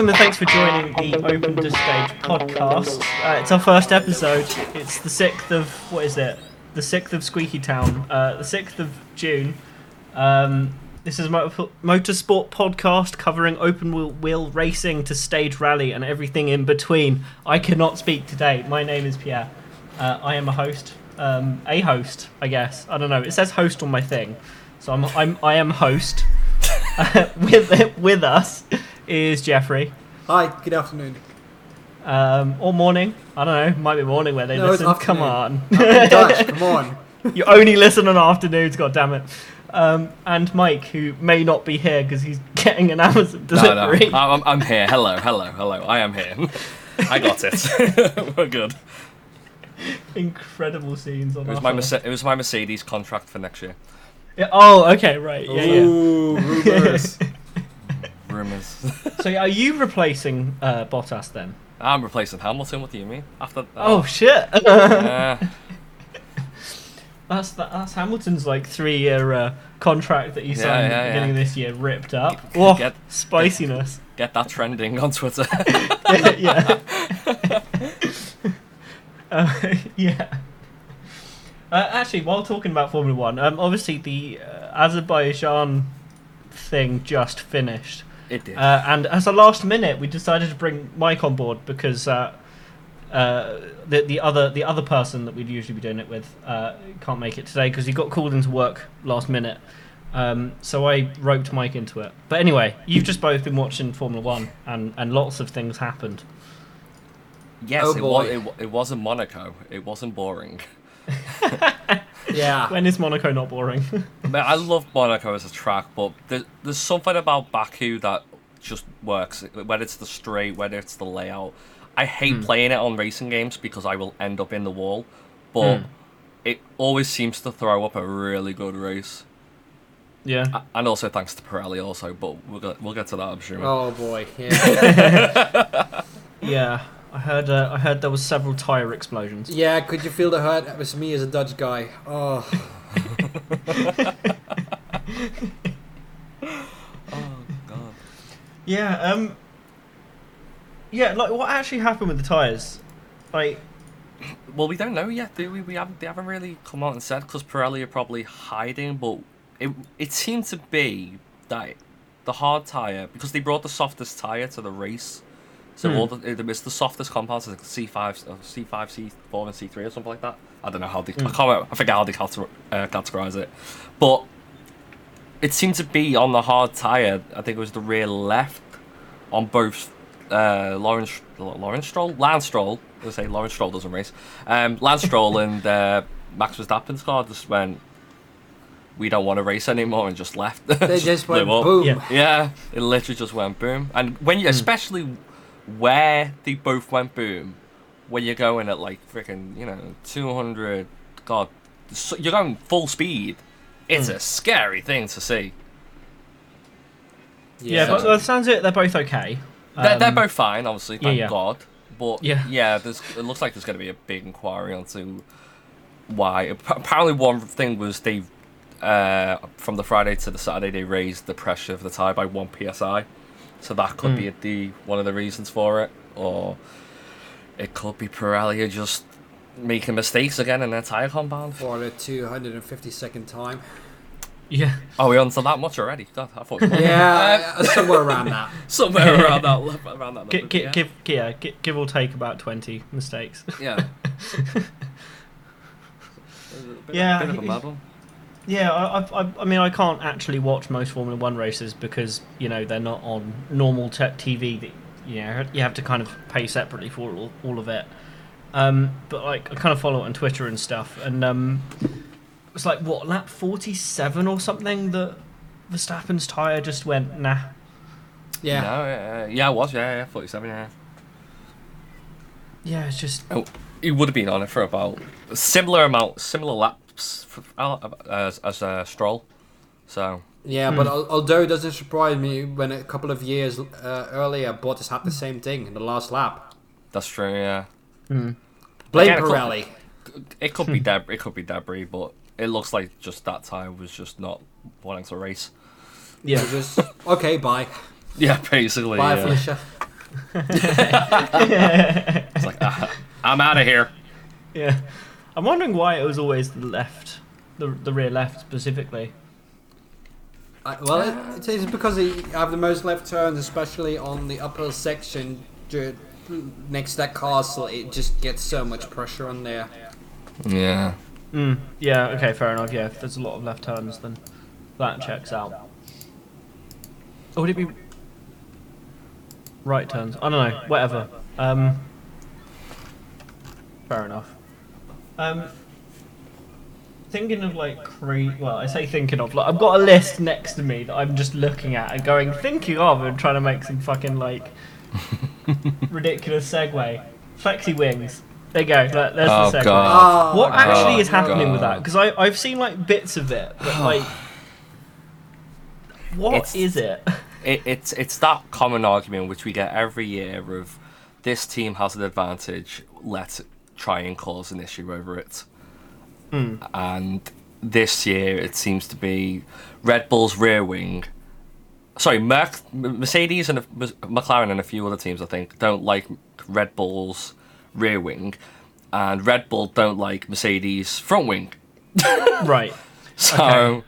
Welcome and thanks for joining the Open to Stage podcast. Uh, it's our first episode. It's the 6th of, what is it? The 6th of Squeaky Town, uh, the 6th of June. Um, this is a motor- motorsport podcast covering open wheel, wheel racing to stage rally and everything in between. I cannot speak today. My name is Pierre. Uh, I am a host. Um, a host, I guess. I don't know. It says host on my thing. So I'm, I'm, I am host. with, with us is Jeffrey. Hi, good afternoon. Um, or morning. I don't know. Might be morning where they No, it's listen. Come on. Dutch, come on. you only listen on afternoons, god damn it. Um, and Mike, who may not be here because he's getting an Amazon delivery. No, no. I'm, I'm here. Hello, hello, hello. I am here. I got it. We're good. Incredible scenes on It was my Merce- it was my Mercedes contract for next year. Yeah, oh, okay, right. Yeah, yeah. Ooh, rumors. Rumors. So are you replacing uh, Bottas then? I'm replacing Hamilton. What do you mean? After Oh shit! yeah. That's that, that's Hamilton's like three year uh, contract that he Yeah, signed at the beginning yeah. of this year ripped up. Get- Whoa, get- spiciness. Get that trending on Twitter. yeah. uh, yeah. Uh, actually, while talking about Formula One, um, obviously the uh, Azerbaijan thing just finished, it did. uh, and as a last minute, we decided to bring Mike on board because uh, uh, the the other the other person that we'd usually be doing it with uh, can't make it today because he got called into work last minute. Um, so I roped Mike into it. But anyway, you've just both been watching Formula One, and, and lots of things happened. yes, oh it, was, it, it wasn't Monaco. It wasn't boring. Yeah. When is Monaco not boring? Man, I love Monaco as a track, but there, there's something about Baku that just works. Whether it's the straight, whether it's the layout. I hate Hmm. playing it on racing games because I will end up in the wall, but Hmm. it always seems to throw up a really good race. yeah. And also thanks to Pirelli, also. But we'll get we'll get to that, I'm sure. Oh boy, yeah. Yeah. I heard. Uh, I heard there was several tire explosions. yeah, could you feel the hurt? It was me as a Dutch guy. Oh, Oh god. Yeah. Um. Yeah. Like, what actually happened with the tires? Like, Well, we don't know yet, do we? We haven't they haven't really come out and said because Pirelli are probably hiding, but it it seemed to be that the hard tire because they brought the softest tire to the race. So Hmm. all the, it was the softest compounds, like C five, C five, C four, and C three or something like that. I don't know how they. I can't. remember- I forget how they categor- uh, categorize it, but it seemed to be on the hard tire. I think it was the rear left on both uh, Lawrence Lawrence Stroll, Lance Stroll. I say Lawrence Stroll doesn't race. Um, Lance Stroll and uh, Max Verstappen's car just went. We don't want to race anymore and just left. they just went boom. Yeah. Yeah, it literally just went boom. And when you, especially where they both went boom, when you're going at like freaking, you know, 200, God, so you're going full speed. It's a scary thing to see. yeah. but by sounds of it, they're both okay. They're, they're Um, both fine, obviously, thank yeah. God. But Yeah. yeah, there's, it looks like there's going to be a big inquiry onto why. Apparently, one thing was they, uh, from the Friday to the Saturday, they raised the pressure of the tire by one psi. So that could be the one of the reasons for it, or it could be Pirelli just making mistakes again in their tire compound. For the 252nd time. Yeah. Oh, we're on to that much already. God, I thought Yeah, uh, somewhere around that. somewhere around that around that. Gi- level, gi- yeah. Give, yeah, gi- give or take about twenty mistakes. yeah. Yeah, Bit of a he- mad one. Yeah, I, I, I- I mean, I can't actually watch most Formula One races because you know they're not on normal te- TV. That you know you have to kind of pay separately for all, all of it. Um, but like I kind of follow it on Twitter and stuff, and um, it's like what lap forty seven or something that Verstappen's tire just went nah. Yeah. No, yeah, yeah, it was, yeah, yeah, 47, yeah. Yeah, it's just Oh, he would have been on it for about a similar amount, similar laps for, as, as uh, Stroll. So, Yeah, but although it doesn't surprise me when a couple of years uh, earlier Bottas had the same thing in the last lap. that's true, yeah. Blame Again, a couple- Pirelli. it could be deb- it could be debris, but it looks like just that tire was just not wanting to race. Yeah. Yeah. just okay, bye. Yeah, basically. Bye, yeah. Felicia. It's like ah, I'm out of here. Yeah. I'm wondering why it was always the left, the the rear left specifically. I, well, it, it is because you have the most left turns, especially on the upper section ju- next to that castle. It just gets so much pressure on there. Yeah. Mm, yeah. Okay. Fair enough. Yeah. If there's a lot of left turns, then that checks out. Or would it be right turns? I don't know. Whatever. Um. Fair enough. Um. Thinking of like cre- well, I say thinking of like I've got a list next to me that I'm just looking at and going thinking of and trying to make some fucking like ridiculous segue. Flexi wings. There you go. There- There's Oh, the segue. God. What Oh, actually is God. happening with that? Because I've seen like bits of it, but like, what is It's- it? It, it's it's that common argument which we get every year of this team has an advantage. Let's try and cause an issue over it. Hmm. And this year it seems to be Red Bull's rear wing. Sorry, Merc, Mercedes and McLaren and a few other teams I think don't like Red Bull's rear wing, and Red Bull don't like Mercedes front wing. right. So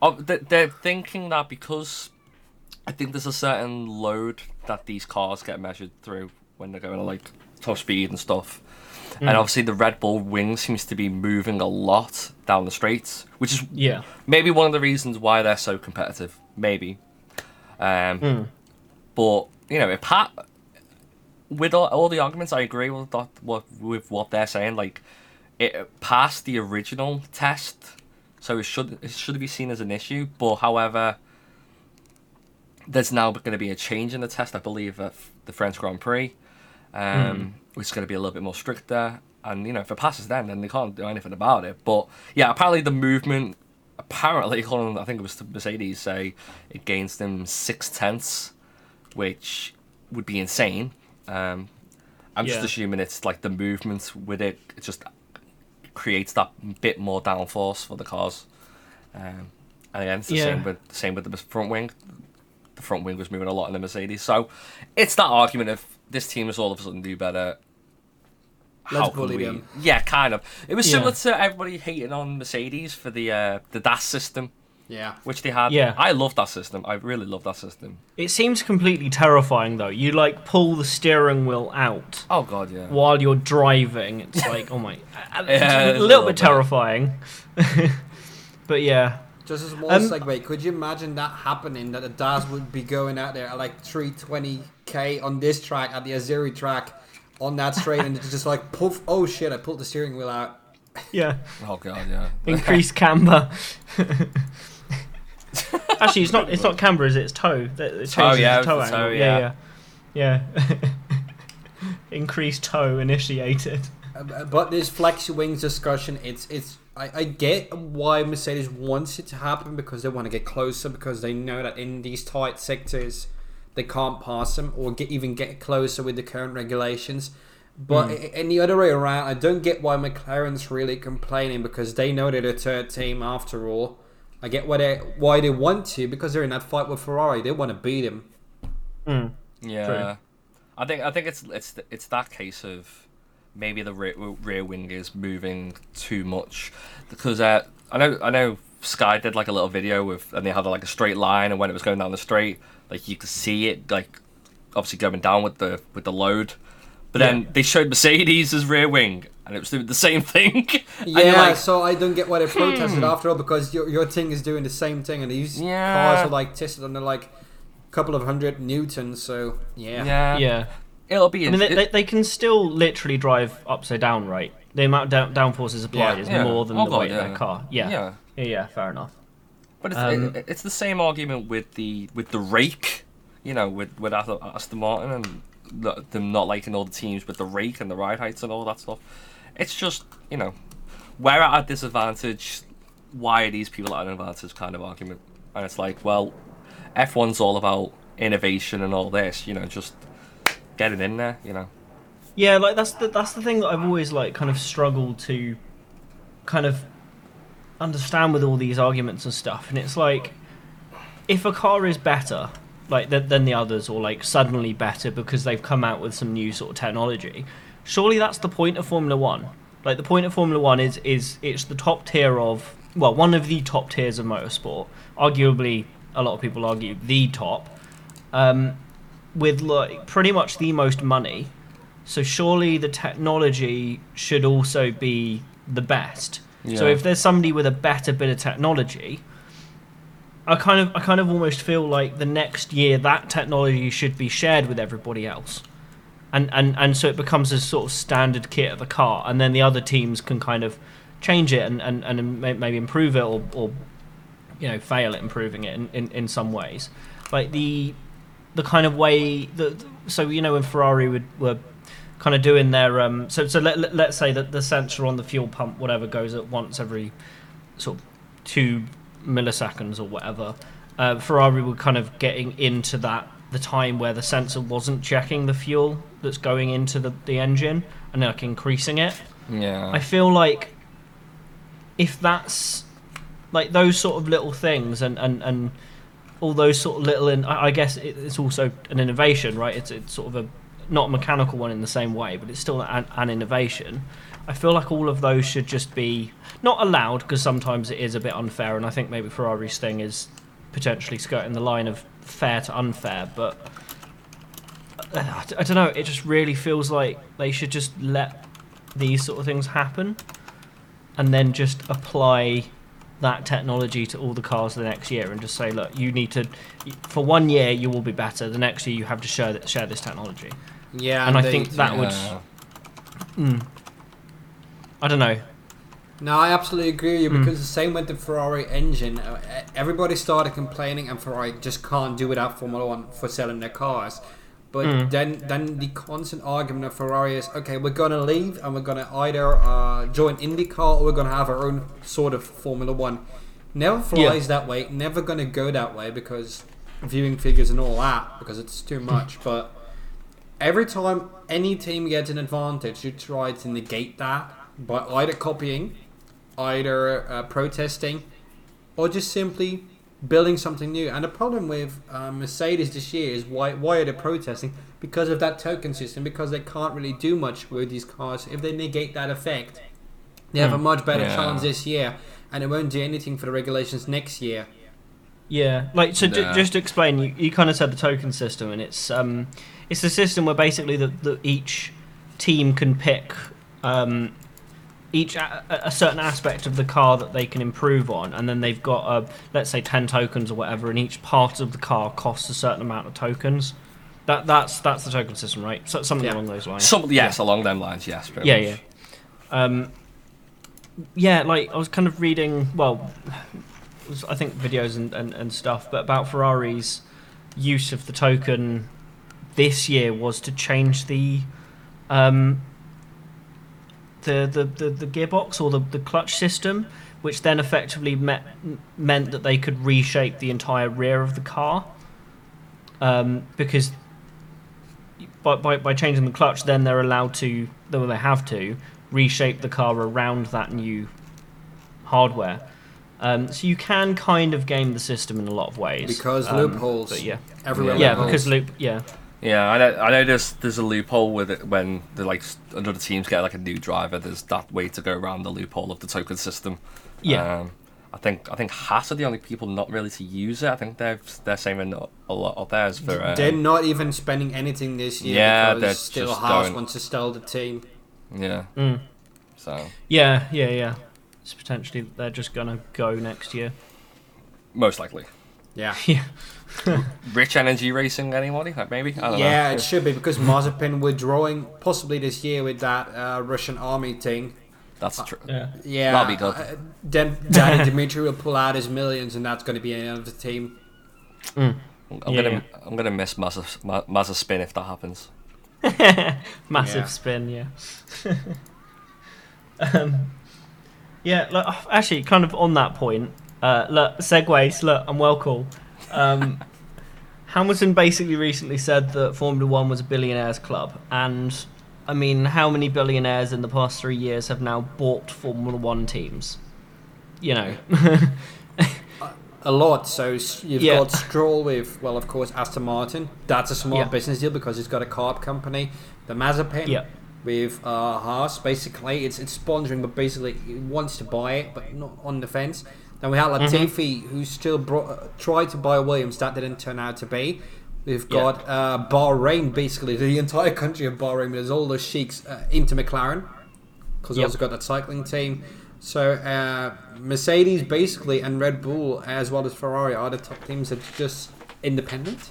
Okay. they- they're thinking that because I think there's a certain load that these cars get measured through when they're going at like top speed and stuff. And obviously the Red Bull wing seems to be moving a lot down the straights, which is Yeah. maybe one of the reasons why they're so competitive. Maybe. Um, But, you know, if Pat, with all, all the arguments, I agree with, that, what, with what they're saying. Like, it passed the original test, so it should it should be seen as an issue. But, however, there's now going to be a change in the test, I believe, at the French Grand Prix, um, which is going to be a little bit more stricter. And you know, if it passes then, then they can't do anything about it. But yeah, apparently the movement, apparently, I think it was Mercedes, say it gains them six tenths, which would be insane. Um, I'm just assuming it's like the movement with it, it just creates that bit more downforce for the cars. Um, and again, it's the Yeah. same with same with the front wing. The front wing was moving a lot in the Mercedes, so it's that argument of this team is all of a sudden do better. Let's can bully we- them. Yeah, kind of. It was Yeah. similar to everybody hating on Mercedes for the uh, the DAS system, Yeah. which they had. Yeah. I love that system. I really love that system. It seems completely terrifying though. You like pull the steering wheel out Oh god, yeah. while you're driving. It's like, oh my, Yeah, a it's a little little bit bit. terrifying. but yeah, Just a small Um, segue. Could you imagine that happening? That the DAS would be going out there at like 320k on this track at the Azeri track on that straight, and it's just like poof! Oh shit! I pulled the steering wheel out. yeah, Oh god, yeah. increased camber. Actually, it's not. It's not camber, is it? It's toe. It it Toe, changes yeah, the toe it's angle. toe, yeah, yeah, yeah. increased toe initiated. Uh, But this flexi wings discussion, it's it's. I, I get why Mercedes wants it to happen because they want to get closer because they know that in these tight sectors they can't pass them or get even get closer with the current regulations. But i in the other way around, I don't get why McLaren's really complaining because they know they're the third team after all. I get why they why they want to because they're in that fight with Ferrari. They want to beat him. Mm. Yeah, True. I think I think it's it's it's that case of maybe the rear, rear wing is moving too much because uh, I know I know Sky did like a little video with and they had like a straight line and when it was going down the straight like you could see it like obviously going down with the with the load, but then Yeah. they showed Mercedes' rear wing and it was doing the same thing. And Yeah, like, so I don't get why they protested after all because your, your thing is doing the same thing, and these Yeah. cars are like tested under like a couple of hundred newtons. So yeah, yeah, Yeah. It'll be. I mean, they, they, they can still literally drive upside down, right? The amount of down, downforces applied Yeah. is Yeah. more than Oh, the God, weight of their car. Yeah. yeah. yeah. Yeah, fair enough. But it's, Um, it, it's the same argument with the with the rake, you know, with with Aston Aston Martin and the, them not liking all the teams with the rake and the ride heights and all that stuff. It's just you know, we're at a disadvantage. Why are these people at an advantage? Kind of argument, and it's like, well, F1's all about innovation and all this. You know, just getting in there. You know, Yeah, like that's the that's the thing that I've always like kind of struggled to kind of understand with all these arguments and stuff. And it's like if a car is better like than, than the others or like suddenly better because they've come out with some new sort of technology, surely that's the point of Formula 1. Like the point of Formula 1 is is it's the top tier of well, one of the top tiers of motorsport, arguably a lot of people argue the top. Um, with like pretty much the most money so surely the technology should also be the best. So if there's somebody with a better bit of technology, I kind of I kind of almost feel like the next year that technology should be shared with everybody else. And and and so it becomes a sort of standard kit of the car and then the other teams can kind of change it and and, and maybe improve it or, or you know fail at improving it in, in, in some ways. Like the the kind of way that so you know when Ferrari would were kind of doing their um so so let, let, let's say that the sensor on the fuel pump whatever goes at once every sort of two milliseconds or whatever uh, Ferrari were kind of getting into that the time where the sensor wasn't checking the fuel that's going into the, the engine and like increasing it Yeah. I feel like if that's like those sort of little things and and and all those sort of little in I I guess it, it's also an innovation, right? It's it's sort of a not a mechanical one in the same way, but it's still an, an innovation. I feel like all of those should just be not allowed because sometimes it is a bit unfair, and I think maybe Ferrari's thing is potentially skirting the line of fair to unfair, but uh, I don't know. It just really feels like they should just let these sort of things happen, and then just apply that technology to all the cars the next year, and just say, look, you need to, for one year you will be better. The next year you have to share th- share this technology. Yeah, And I they- think that would- Mm. I don't know. No, I absolutely agree with you Mm. because the same with the Ferrari engine. Uh, Everybody started complaining, and Ferrari just can't do without Formula One for selling their cars. But Mm. then, then the constant argument of Ferrari is, okay, we're gonna leave and we're gonna either uh, join IndyCar or we're gonna have our own sort of Formula One. Never flies that way. Never gonna go that way because viewing figures and all that because it's too much. But every time any team gets an advantage, you try to negate that by either copying, either uh, protesting, or just simply building something new. And the problem with uh, Mercedes this year is why why are they protesting? Because of that token system. Because they can't really do much with these cars. If they negate that effect, they have a Hmm. much better Yeah. chance this year, and it won't do anything for the regulations next year. Yeah, like so. ju- Yeah. just to explain, you, you kind of said the token system, and it's um, it's a system where basically the, the each team can pick um, each a, a certain aspect of the car that they can improve on, and then they've got uh, let's say ten tokens or whatever, and each part of the car costs a certain amount of tokens. That that's that's the token system, right? So, something Yeah. along those lines. Some yes, along them lines, yes. Yeah, much. yeah. Um, yeah, like I was kind of reading, well, it was, I think videos and, and, and stuff, but about Ferrari's use of the token this year was to change the um, the, the, the, the gearbox or the, the clutch system, which then effectively met, meant that they could reshape the entire rear of the car. Um, because by, by, by changing the clutch, then they're allowed to, though they have to, reshape the car around that new hardware. Um, so you can kind of game the system in a lot of ways. Because Um, loopholes. Yeah, Everywhere. yeah, loopholes. because loop, yeah, Yeah, I know. I know. There's there's a loophole with it when the like another teams get like a new driver. There's that way to go around the loophole of the token system. yeah, Um, I think I think Haas are the only people not really to use it. I think they're they're saving a a lot of theirs for. Um, They're not even spending anything this year Yeah, they're because still just Haas going- wants to sell the team. yeah. Mm. So yeah, yeah, yeah. It's potentially they're just gonna go next year. most likely, Yeah. yeah, Rich Energy Racing. Anybody? Like maybe. I don't Yeah, know. it should be because Mazepin withdrawing possibly this year with that uh, Russian army thing. That's true. yeah. Yeah, That'll be good. uh, then Danny Dimitri will pull out his millions, and that's going to be the end of the team. Mm. I'm Yeah, gonna I'm gonna miss Mazza Ma- Mazza spin if that happens. Massive Yeah. spin, yeah. um, yeah, look, actually, kind of on that point, uh, look, segues, look, I'm well cool. Um, Hamilton basically recently said that Formula One was a billionaires club, and I mean, how many billionaires in the past three years have now bought Formula One teams? You know. a lot. So you've Yeah. got Stroll with, well, of course, Aston Martin. That's a small Yeah. business deal because he's got a carb company. The Mazepin Yeah. with uh, Haas. Basically, it's it's sponsoring, but basically he wants to buy it, but not on the fence. Then we had Mm-hmm. Latifi, who still brought, uh, tried to buy Williams. That didn't turn out to be. We've Yeah. got uh, Bahrain, basically the entire country of Bahrain. There's all the sheiks uh, into McLaren because we Yep. also got that cycling team. So uh, Mercedes, basically, and Red Bull, as well as Ferrari, are the top teams that just independent.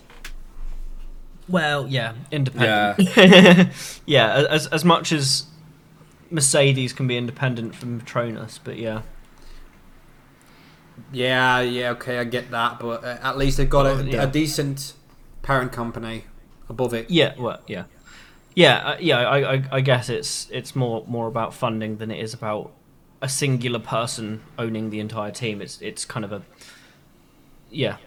well, yeah, independent. Yeah, as as much as Mercedes can be independent from Petronas, but yeah. Yeah, yeah, okay, I get that, but uh, at least they've got a, yeah. a decent parent company above it. Yeah, well, yeah, yeah, uh, yeah. I, I, I guess it's it's more more about funding than it is about a singular person owning the entire team. It's it's kind of a yeah,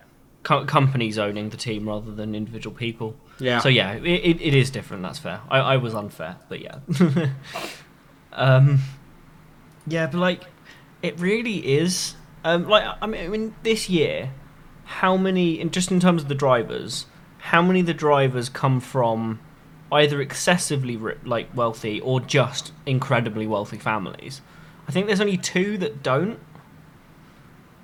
co- companies owning the team rather than individual people. Yeah. So yeah, it, it, it is different. That's fair. I, I was unfair, but yeah. um, yeah, but like, it really is. Um, like I mean, I mean, this year, how many? And just in terms of the drivers, how many of the drivers come from either excessively like wealthy or just incredibly wealthy families? I think there's only two that don't.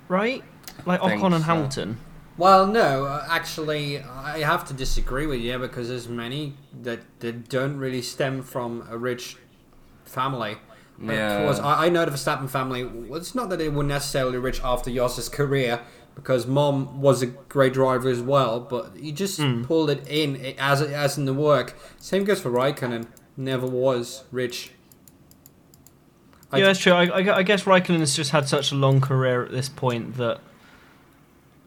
Right? Like think Ocon and so. Hamilton. Well, no, uh, actually, I have to disagree with you because there's many that, that don't really stem from a rich family. Yeah. Because I, I know the Verstappen family, well, it's not that they were necessarily rich after Joss's career, because mom was a great driver as well, but he just pulled it in as as in the work. Same goes for Raikkonen, never was rich. I- yeah, that's true. I, I, I guess Raikkonen has just had such a long career at this point that,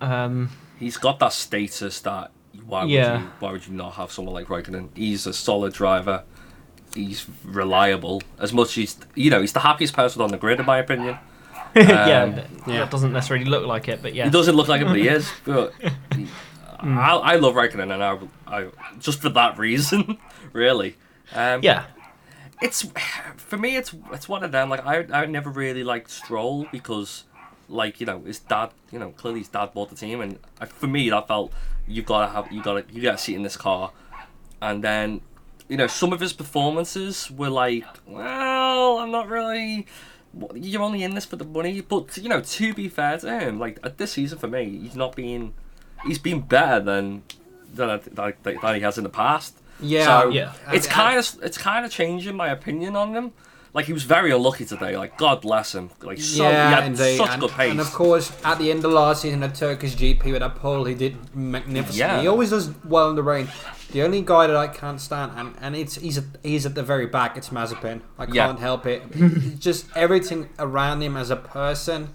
um, He's got that status that why would Yeah. you why would you not have someone like Raikkonen? He's a solid driver. He's reliable. As much as you know, he's the happiest person on the grid in my opinion. yeah, Um, that, yeah. that doesn't necessarily look like it, but yeah, He doesn't look like it, but he is. But I, I love Raikkonen, and I, I just for that reason, really. Um, yeah, it's for me. It's it's one of them. Like I I never really liked Stroll because, like you know, his dad. You know, clearly his dad bought the team, and I, for me that felt you've got to have you got to you got to seat in this car, and then you know some of his performances were like, well, I'm not really. You're only in this for the money, but you know, to be fair to him, like at this season for me, he's not been, he's been better than than, I- than, than he has in the past. Yeah, So Yeah. it's I- I- kind of it's kind of changing my opinion on him. Like he was very unlucky today. Like God bless him. Like so, he had indeed. such and, good pace. and of course, at the end of last season, at Turkish GP with that pole, he did magnificently. Yeah. He always does well in the rain. The only guy that I can't stand, and, and it's he's at, he's at the very back. It's Mazepin. I can't Yeah. help it. Just everything around him as a person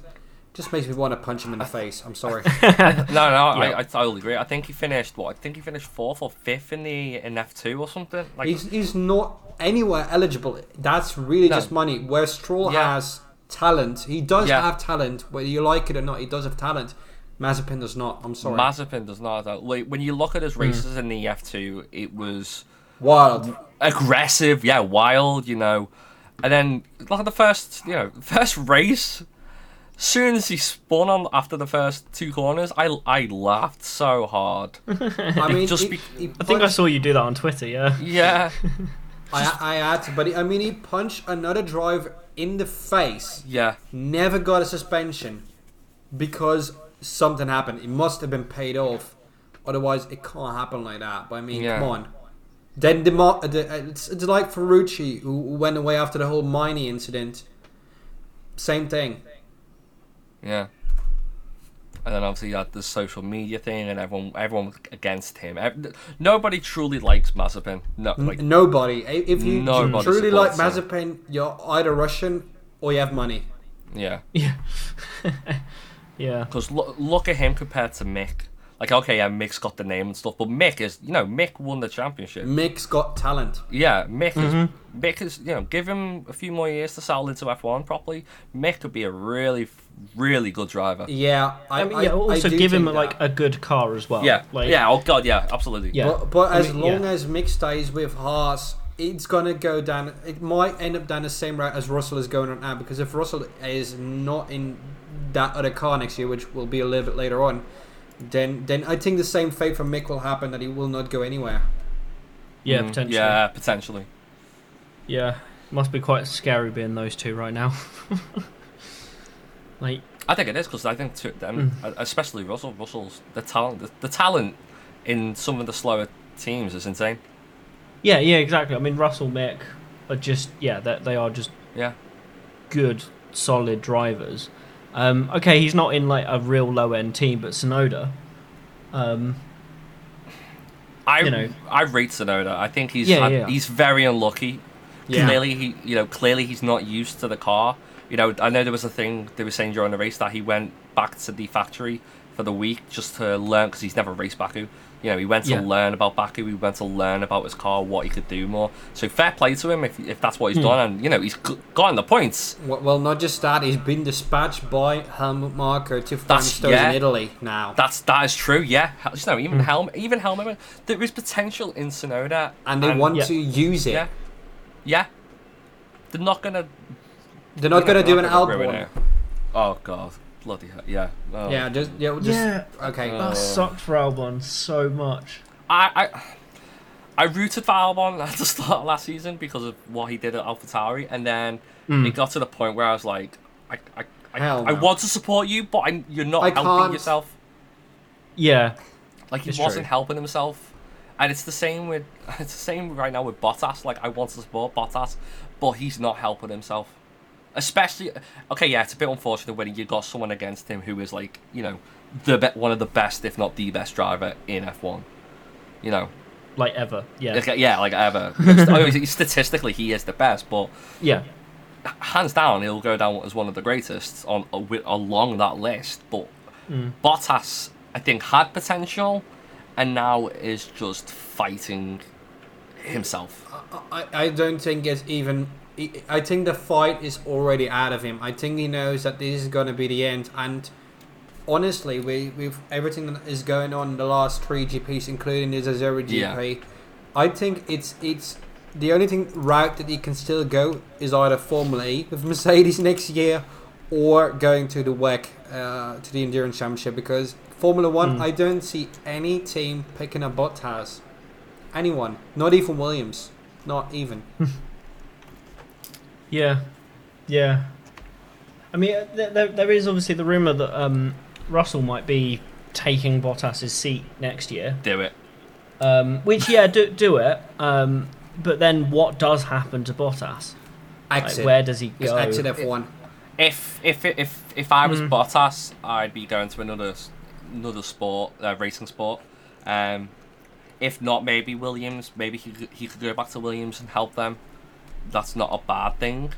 just makes me want to punch him in the face. I'm sorry. no, no, Yeah. I, I totally agree. I think he finished what? I think he finished fourth or fifth in the in F two or something. Like he's he's not anywhere eligible. That's really No. just money. Where Stroll Yeah. has talent, he does Yeah. have talent. Whether you like it or not, he does have talent. Mazepin does not. I'm sorry. Mazepin does not. Have, like when you look at his hmm. races in the F two, it was Wild. aggressive, yeah, wild, you know. And then look at the first, you know, first race. Soon as he spun on after the first two corners, I I laughed so hard. I mean, just he- be- he I think I saw you do that on Twitter. Yeah, Yeah, I, I had to, but he, I mean, he punched another driver in the face. yeah. Never got a suspension because something happened. It must have been paid off. Otherwise, it can't happen like that. But I mean, Yeah. come on. Then the, the uh, it's, it's like Ferrucci who who went away after the whole Maini incident. Same thing. Yeah. And then obviously you had the social media thing, and everyone everyone was against him. Nobody truly likes Mazepin. No, like Nobody. If you Nobody truly like supports him. Mazepin, you're either Russian or you have money. yeah. yeah, yeah. Because look, look at him compared to Mick. Like okay, yeah, Mick's got the name and stuff, but Mick is you know Mick won the championship. Mick's got talent. Yeah, Mick Mm-hmm. is Mick is you know give him a few more years to settle into F one properly. Mick could be a really really good driver. Yeah, I, I mean, yeah. I- I Also, do give him think like a good car as well. Yeah, like, yeah. Oh god, yeah, absolutely. Yeah. But, but as mean, long yeah. as Mick stays with Haas, it's gonna go down. It might end up down the same route as Russell is going on now because if Russell is not in that other car next year, which will be a little bit later on, then then I think the same fate for Mick will happen that he will not go anywhere. Yeah, Mm, potentially. Yeah, potentially. Yeah, must be quite scary being those two right now. like, I think it is because I think to them, especially Russell, Russell's the talent, the, the talent in some of the slower teams is insane. yeah, yeah, exactly. I mean, Russell Mick are just yeah, they, they are just Yeah, good, solid drivers. Um, okay, he's not in like a real low end team, but Tsunoda. Um, I You know. I rate Tsunoda. I think he's Yeah, yeah. he's very unlucky. Yeah. Clearly, he you know clearly he's not used to the car. You know, I know there was a thing they were saying during the race that he went back to the factory for the week just to learn because he's never raced Baku. You know, he went to Yeah. learn about Baku. He went to learn about his car, what he could do more. So fair play to him if, if that's what he's Hmm. done, and you know he's gotten the points. Well, well, not just that, he's been dispatched by Helmut Marko to That's- Franksto's yeah. in Italy now, That's that is true. Yeah, Hel- you know, Hmm. even Helm, even Helmut, there is potential in Tsunoda, and they want Yeah. to use it. Yeah, yeah. They're not gonna. They're not they're gonna do an gonna ruin Albon. it. Oh god, bloody hell, yeah. Oh. Yeah, just yeah, just yeah, okay. Uh, that sucked for Albon so much. I, I I rooted for Albon at the start of last season because of what he did at AlphaTauri, and then Mm. it got to the point where I was like, I I, I, Hell I want to support you, but I, you're not I helping can't. yourself. Yeah, Like he It's wasn't true. helping himself, and it's the same with it's the same right now with Bottas. Like I want to support Bottas, but he's not helping himself. Especially, okay, yeah, it's a bit unfortunate when you got someone against him who is like, you know, the be- one of the best, if not the best driver in F1. You know, like ever. Yeah, Like, yeah, like ever. I mean, statistically, he is the best, but yeah, hands down, he'll go down as one of the greatest on uh, along that list. But Mm. Bottas, I think, had potential, and now is just fighting himself. I, I don't think it's even. I think the fight is already out of him. I think he knows that this is going to be the end. And honestly, we, with everything that is going on in the last three GPs, including the Azeri GP, I think it's it's the only thing route that he can still go is either Formula E with Mercedes next year, or going to the WEC, uh, to the Endurance Championship. Because Formula One, Hmm. I don't see any team picking up Bottas. Anyone, not even Williams, not even. yeah, yeah. I mean, uh, there, there, there is obviously the rumor that um, Russell might be taking Bottas's seat next year. Do it. Um, which, yeah, do do it. Um, but then, what does happen to Bottas? Like, where does he Just go? exit F1. If if if if I was Mm. Bottas, I'd be going to another another sport, uh, racing sport. Um, if not, maybe Williams. Maybe he he could go back to Williams and help them. That's not a bad thing.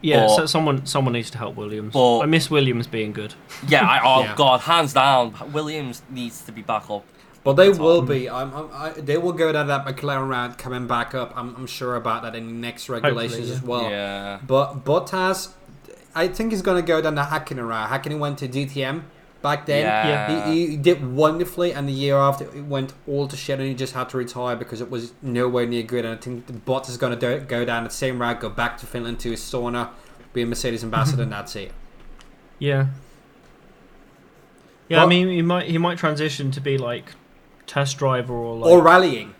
Yeah, Or- so someone someone needs to help Williams. But- I miss Williams being good. Yeah, I, oh Yeah. god, hands down, Williams needs to be back up. But they That's will all. be. I'm, I'm, I, they will go down that McLaren route coming back up. I'm, I'm sure about that in the next regulations yeah. as well. yeah, But Bottas, I think he's going to go down the Hakkinen route. Hakkinen went to DTM back then. yeah. He, he did wonderfully, and the year after it went all to shit, and he just had to retire because it was nowhere near good. And I think the Bottas is going to do, go down the same route, go back to Finland to his sauna, be a Mercedes ambassador, and that's it. Yeah. Yeah, I mean, he might he might transition to be like test driver or like or rallying.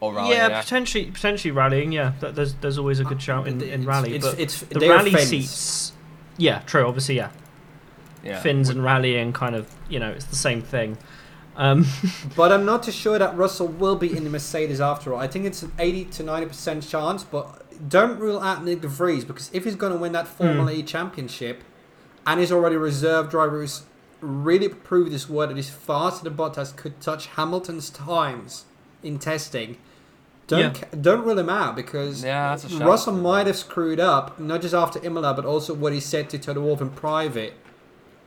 All right, yeah, yeah. potentially potentially rallying. Yeah, there's there's always a good uh, shout in, in rally, it's, but it's, the rally Finns. seats. Yeah, true. Obviously, yeah. Yeah. Finns and rallying kind of you know it's the same thing. Um, But I'm not too sure that Russell will be in the Mercedes after all. I think it's an 80 to 90% chance, but don't rule out Nyck de Vries because if he's going to win that Formula E championship and he's already a reserve driver who's really proved his word that he's faster than Bottas could touch Hamilton's times in testing. Don't Yeah. ca- don't rule him out because Yeah, that's a shout. Russell might have screwed up, not just after Imola, but also what he said to Toto Wolff in private.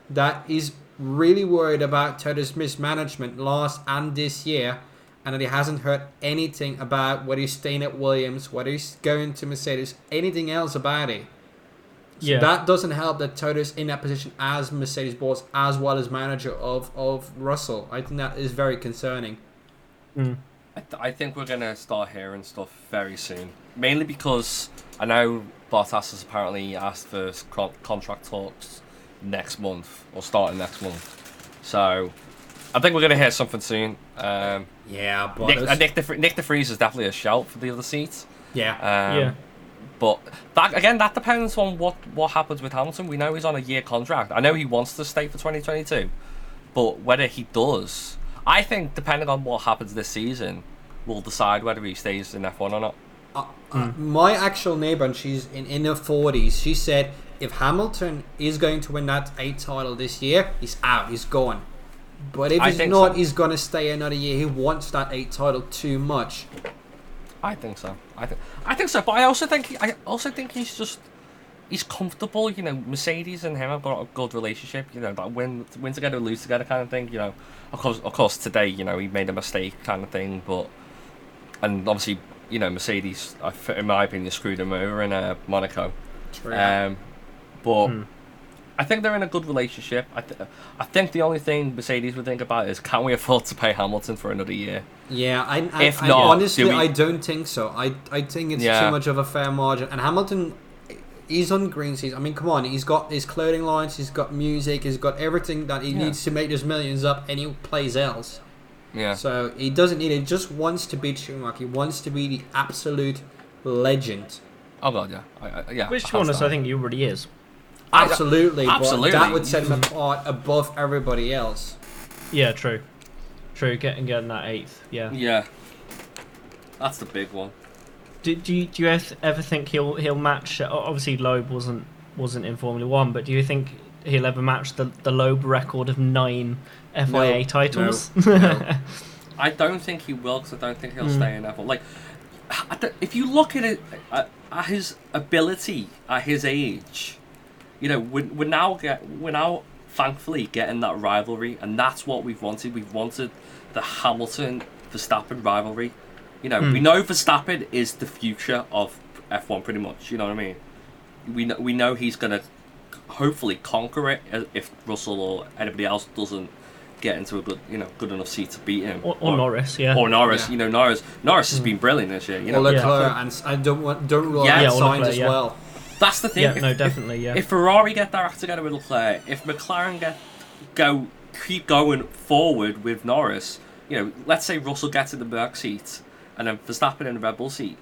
That he's really worried about Toto's mismanagement last and this year, and that he hasn't heard anything about whether he's staying at Williams, whether he's going to Mercedes, anything else about it. So Yeah. that doesn't help that Toto's in that position as Mercedes boss as well as manager of, of Russell. I think that is very concerning. mm. I, th- I think we're gonna start hearing stuff very soon. Mainly because I know Bottas has apparently asked for con- contract talks next month or starting next month. So I think we're gonna hear something soon. Um, Yeah, but Nyck, it's- uh, Nyck, de, Vr- Nyck de is definitely a shout for the other seat. yeah, Um, Yeah. But that again, that depends on what what happens with Hamilton. We know he's on a year contract. I know he wants to stay for 2022, but whether he does, I think depending on what happens this season, will decide whether he stays in F1 or not. Uh, uh, my actual neighbor, and she's in, in her 40s, she said if Hamilton is going to win that eight title this year, he's out, he's gone. But if I he's not, so. he's going to stay another year. He wants that eight title too much. I think so. I think I think so. But I also think he, I also think he's just he's comfortable. You know, Mercedes and him have got a good relationship. You know, that win win together, lose together kind of thing. You know, of course, of course, today you know he made a mistake kind of thing, but and obviously you know Mercedes, in my opinion, screwed him over in uh, Monaco. True. Um, but Hmm. I think they're in a good relationship. I, th- I think the only thing Mercedes would think about is can we afford to pay Hamilton for another year? yeah, I, I, if I not, honestly, do we- I don't think so. I, I think it's Yeah. too much of a fair margin. And Hamilton, he's on green seas. I mean, come on, he's got his clothing lines, he's got music, he's got everything that he Yeah. needs to make those millions up, and he plays else. Yeah. So he doesn't need it. He just wants to be Schumacher. He wants to be the absolute legend. Oh god, yeah, I, I, yeah. Which, to be honest. I think he already is. I- Absolutely, absolutely. But that would set him apart above everybody else. Yeah, true. True, getting getting that eighth. Yeah. Yeah. That's the big one. Do, do you do you ever think he'll he'll match? uh, Obviously, Loeb wasn't wasn't in Formula One, but do you think he'll ever match the the Loeb record of nine FIA No, titles? no. I don't think he will because I don't think he'll Mm. stay in F1. Like, I if you look at it, at, at his ability at his age, you know, we're, we're now get we're now thankfully getting that rivalry, and that's what we've wanted. We've wanted the Hamilton Verstappen rivalry. You know, we Mm. know Verstappen is the future of F1, pretty much. You know what I mean? We know, we know he's gonna hopefully conquer it uh, if Russell or anybody else doesn't get into a good, you know, good enough seat to beat him. or, or Norris? Yeah. Or Norris, Yeah. you know, Norris. Norris has been brilliant this year. You or know, Yeah. Leclerc, and s- I don't want don't rule Yeah. out Yeah, or Leclerc, as yeah. well. That's the thing. yeah, if, no, if- definitely. Yeah. If, Ferrari get their act together with Leclerc, if McLaren get go keep going forward with Norris, you know, let's say Russell gets in the Merc seat and then Verstappen in the Red Bull seat,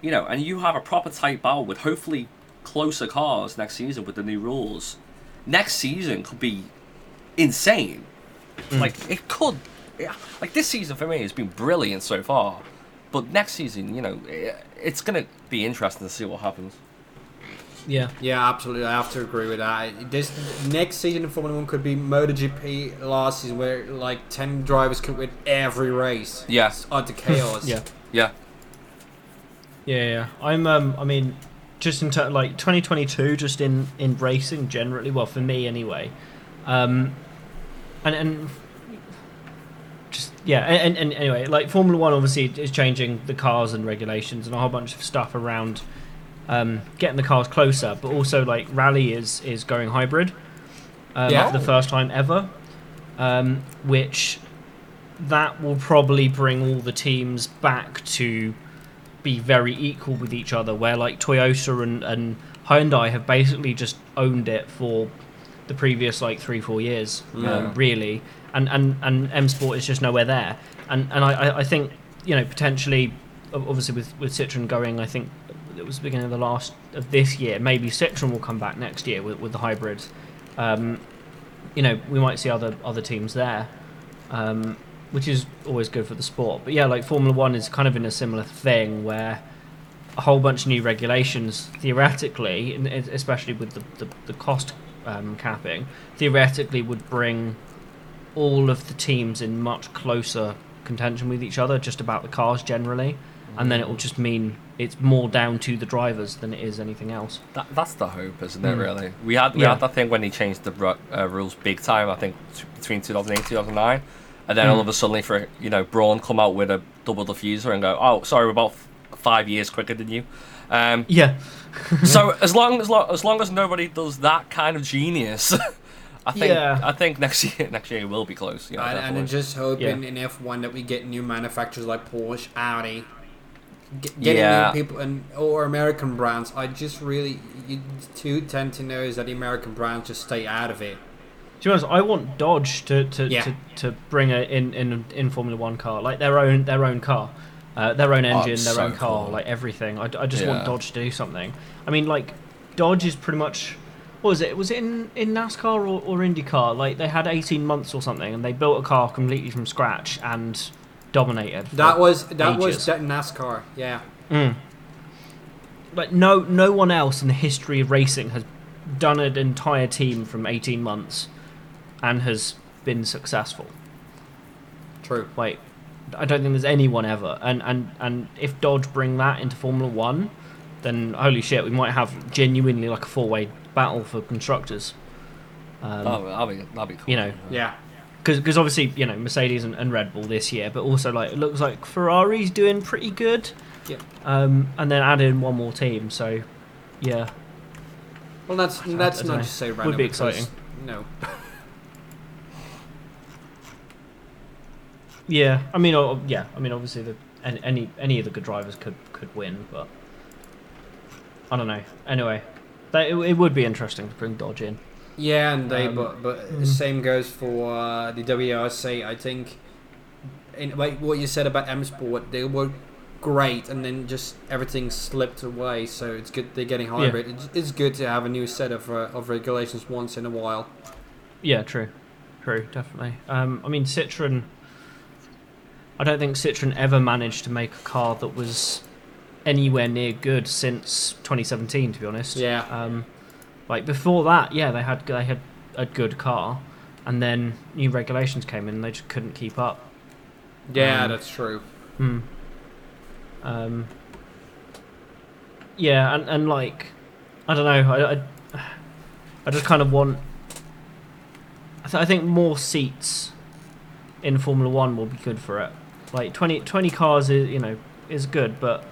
you know, and you have a proper tight battle with hopefully closer cars next season with the new rules. Next season could be insane. Mm. Like it could, yeah, like this season for me has been brilliant so far, but next season, you know, it, it's gonna be interesting to see what happens. Yeah. Yeah, absolutely. I have to agree with that. This next season in Formula One could be MotoGP last season, where like ten drivers could win every race. Yeah. It's utter chaos. Yeah. Yeah, Yeah, yeah. I'm um I mean just in ter- like 2022 just in in racing generally, well for me anyway. Um and and just yeah, and, and anyway, like Formula 1 obviously is changing the cars and regulations and a whole bunch of stuff around um getting the cars closer, but also like rally is is going hybrid. Um, Yeah. for the first time ever. Um which that will probably bring all the teams back to be very equal with each other where like Toyota and, and Hyundai have basically just owned it for the previous like three four years Yeah. um, really and, and and M Sport is just nowhere there and and I, I- I think you know potentially obviously with, with Citroen going I think it was the beginning of the last of this year maybe Citroen will come back next year with, with the hybrids um, you know we might see other other teams there um, which is always good for the sport. But yeah, like Formula One is kind of in a similar thing where a whole bunch of new regulations, theoretically, especially with the, the, the cost um, capping, theoretically would bring all of the teams in much closer contention with each other, just about the cars generally. And then it will just mean it's more down to the drivers than it is anything else. That, that's the hope, isn't it? Mm. Really, we had we Yeah. had that thing when he changed the uh, rules big time. I think t- between 2008 and 2009, and then all Mm. of a sudden, for you know, Braun come out with a double diffuser and go, "Oh, sorry, we're about f- five years quicker than you." Um, Yeah. so as long as lo- as long as nobody does that kind of genius, I think Yeah. I think next year next year will be close. You know, and, and. I'm just hoping Yeah. in F1 that we get new manufacturers like Porsche, Audi, get, getting Yeah. new people and or American brands. I just really you too tend to know is that the American brands just stay out of it. To be honest, I want Dodge to to, Yeah. to, to bring a in, in in Formula One car like their own their own car, uh, their own engine, it's their so own car, cool. like everything. I, I just want Dodge to do something. I mean, like Dodge is pretty much what was it? Was it in in NASCAR or, or IndyCar? Like they had eighteen months or something, and they built a car completely from scratch and dominated. for That was that was that NASCAR. Yeah. Mm. Like no no one else in the history of racing has done an entire team from 18 months and has been successful. True. Like I don't think there's anyone ever. And and and if Dodge bring that into Formula 1, then holy shit, we might have genuinely like a four-way battle for constructors. Um, Oh, that'll be that'll be cool. you know, Yeah. Because obviously you know Mercedes and, and Red Bull this year, but also like it looks like Ferrari's doing pretty good. Yep. Um, and then add in one more team, so yeah, Well, that's that's not know. just say Would random. be because- exciting. No. yeah. I mean, oh, yeah. I mean, obviously the any any, any of the good drivers could could win, but I don't know. Anyway, that, it, it would be interesting to bring Dodge in. Yeah, and they Um, but but mm. the same goes for uh, the WRC. I think, in like what you said about M Sport, they were great, and then just everything slipped away. So it's good they're getting hybrid. It's, it's good to have a new set of uh, of regulations once in a while. Yeah, true, true, definitely. Um, I mean, Citroen. I don't think Citroen ever managed to make a car that was anywhere near good since 2017. To be honest. Yeah. Um, like before that, yeah, they had they had a good car, and then new regulations came in, and they just couldn't keep up. Yeah, Um, that's true. Hmm. Um. Yeah, and, and like, I don't know. I, I, I just kind of want. I, th- I think more seats in Formula One will be good for it. Like 20, 20 cars is you know is good, but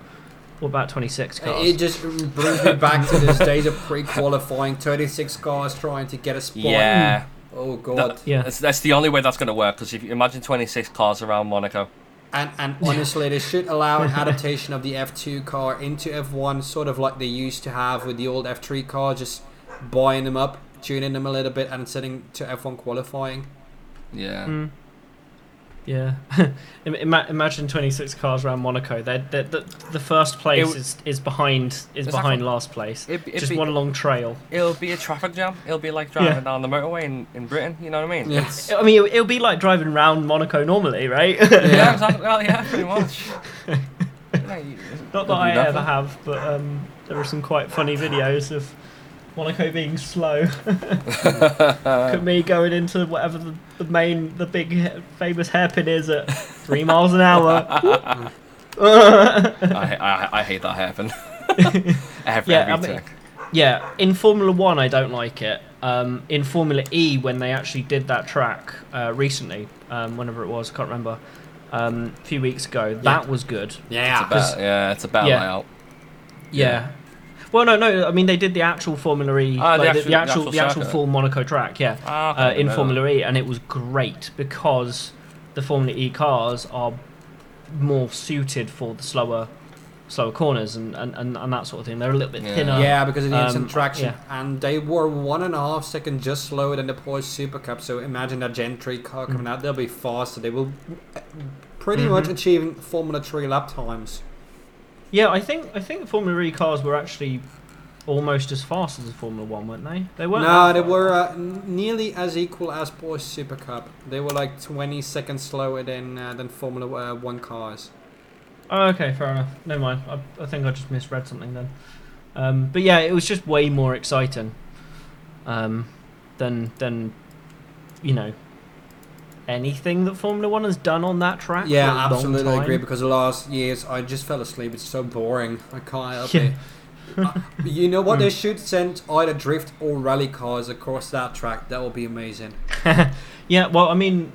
what about twenty six cars? It just brings me back to those days of pre-qualifying, 36 cars trying to get a spot. Yeah, Oh god. That- Yeah. that's, that's the only way that's going to work. Because if you imagine 26 cars around Monaco, And and honestly, they should allow an adaptation of the F2 car into F1, sort of like they used to have with the old F3 car, just buying them up, tuning them a little bit, and sending to F1 qualifying. yeah, Mm. Yeah. Ima- imagine 26 cars around Monaco. They're, they're, the, the first place w- is, is behind is behind last place. It'd, it'd Just be, one long trail. it'll be a traffic jam. It'll be like driving Yeah. down the motorway in, in Britain. You know what I mean? Yes. I mean, it'll, it'll be like driving around Monaco normally, right? Yeah, exactly. Well, yeah, pretty much. You know, you- Not that I ever have, but um, there are some quite funny videos of Monaco being slow. Look at me going into whatever the, the main, the big famous hairpin is at three miles an hour. I, I, I hate that hairpin. every Yeah, every I mean- Yeah, in Formula One, I don't like it. Um, in Formula E, when they actually did that track uh, recently, um, whenever it was, I can't remember, um, a few weeks ago, that was good. Yeah. It's a better, yeah, it's a better Yeah. layout. Yeah. Well, no, no. I mean, they did the actual Formula E, Ah, the like, the, actual- the actual, the the actual actual full Monaco track. Yeah, Ah, uh, in no. Formula E, and it was great because the Formula E cars are more suited for the slower, slower corners and, and, and, and that sort of thing. They're a little bit Yeah. thinner. Yeah, because of the Um, traction, yeah. and they were one and a half second just slower than the Porsche Super Cup. So imagine that Gen 3 car coming Mm. out; they'll be faster. They will uh, pretty Mhm. much achieving Formula 3 lap times. Yeah, I think I think the Formula E cars were actually almost as fast as the Formula One, weren't they? They weren't. No, they were uh, n- nearly as equal as Porsche Super Cup. They were like 20 seconds slower than uh, than Formula uh, One cars. Oh, okay, fair enough. Never mind. I, I think I just misread something then. Um, but yeah, it was just way more exciting um, than than you know anything that Formula One has done on that track. Yeah, a absolutely time. agree. Because the last years I just fell asleep. It's so boring. I can't help Yeah. it. Uh, you know what? They Mm. should send either drift or rally cars across that track. That would be amazing. yeah, well, I mean,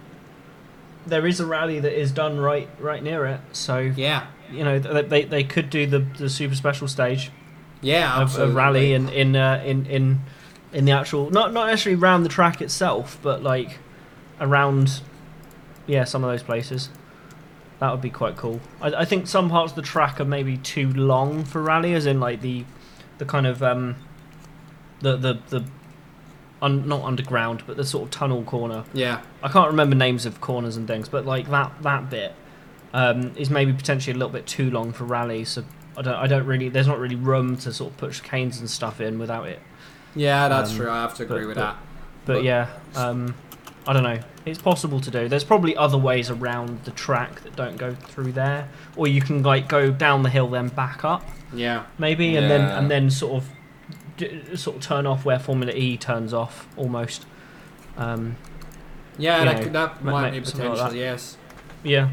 there is a rally that is done right right near it, so Yeah, you know they they, could do the the super special stage yeah, of, absolutely. of rally in in uh, in in in the actual not not necessarily around the track itself, but like around yeah some of those places. That would be quite cool. I, I think some parts of the track are maybe too long for rally, as in like the the kind of um the the the un, not underground, but the sort of tunnel corner. Yeah. I can't remember names of corners and things, but like that that bit um, is maybe potentially a little bit too long for rally. So I don't I don't really there's not really room to sort of push canes and stuff in without it. Yeah, that's Um, true. I have to agree but- with but- that. But, But- yeah, um, I don't know. It's possible to do. There's probably other ways around the track that don't go through there, or you can like go down the hill then back up Yeah. maybe, and then and then sort of sort of turn off where Formula E turns off almost. Um, Yeah, You that, know, could, that ma- might ma- be something like potential, that. yes. Yeah,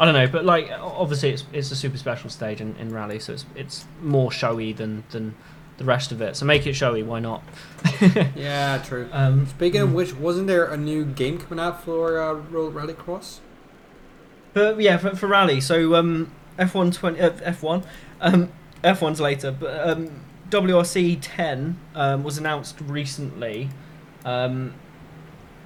I don't know, but like obviously it's it's a super special stage in, in rally, so it's it's more showy than than the rest of it. So make it showy, why not? Yeah, true. Um, Speaking of which, wasn't there a new game coming out for uh, Road Rallycross? but yeah, for, for rally, so um, F one twenty uh, F one, um, F one's later, but um, WRC ten um, was announced recently. Um,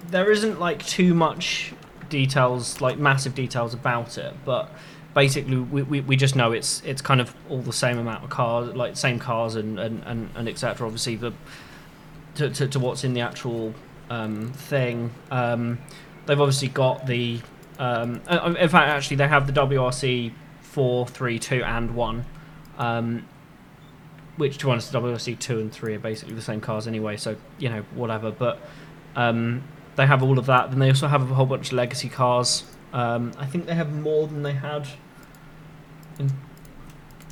there isn't like too much details, like massive details about it, but basically we, we, we just know it's it's kind of all the same amount of cars, like same cars and and, and, and etc. Obviously the to, to, to what's in the actual um, thing. Um, they've obviously got the um, uh, in fact actually they have the WRC four, three, two, and one. Um, which to be honest, the WRC two and three are basically the same cars anyway, so you know whatever. But um, they have all of that. Then they also have a whole bunch of legacy cars. Um, I think they have more than they had in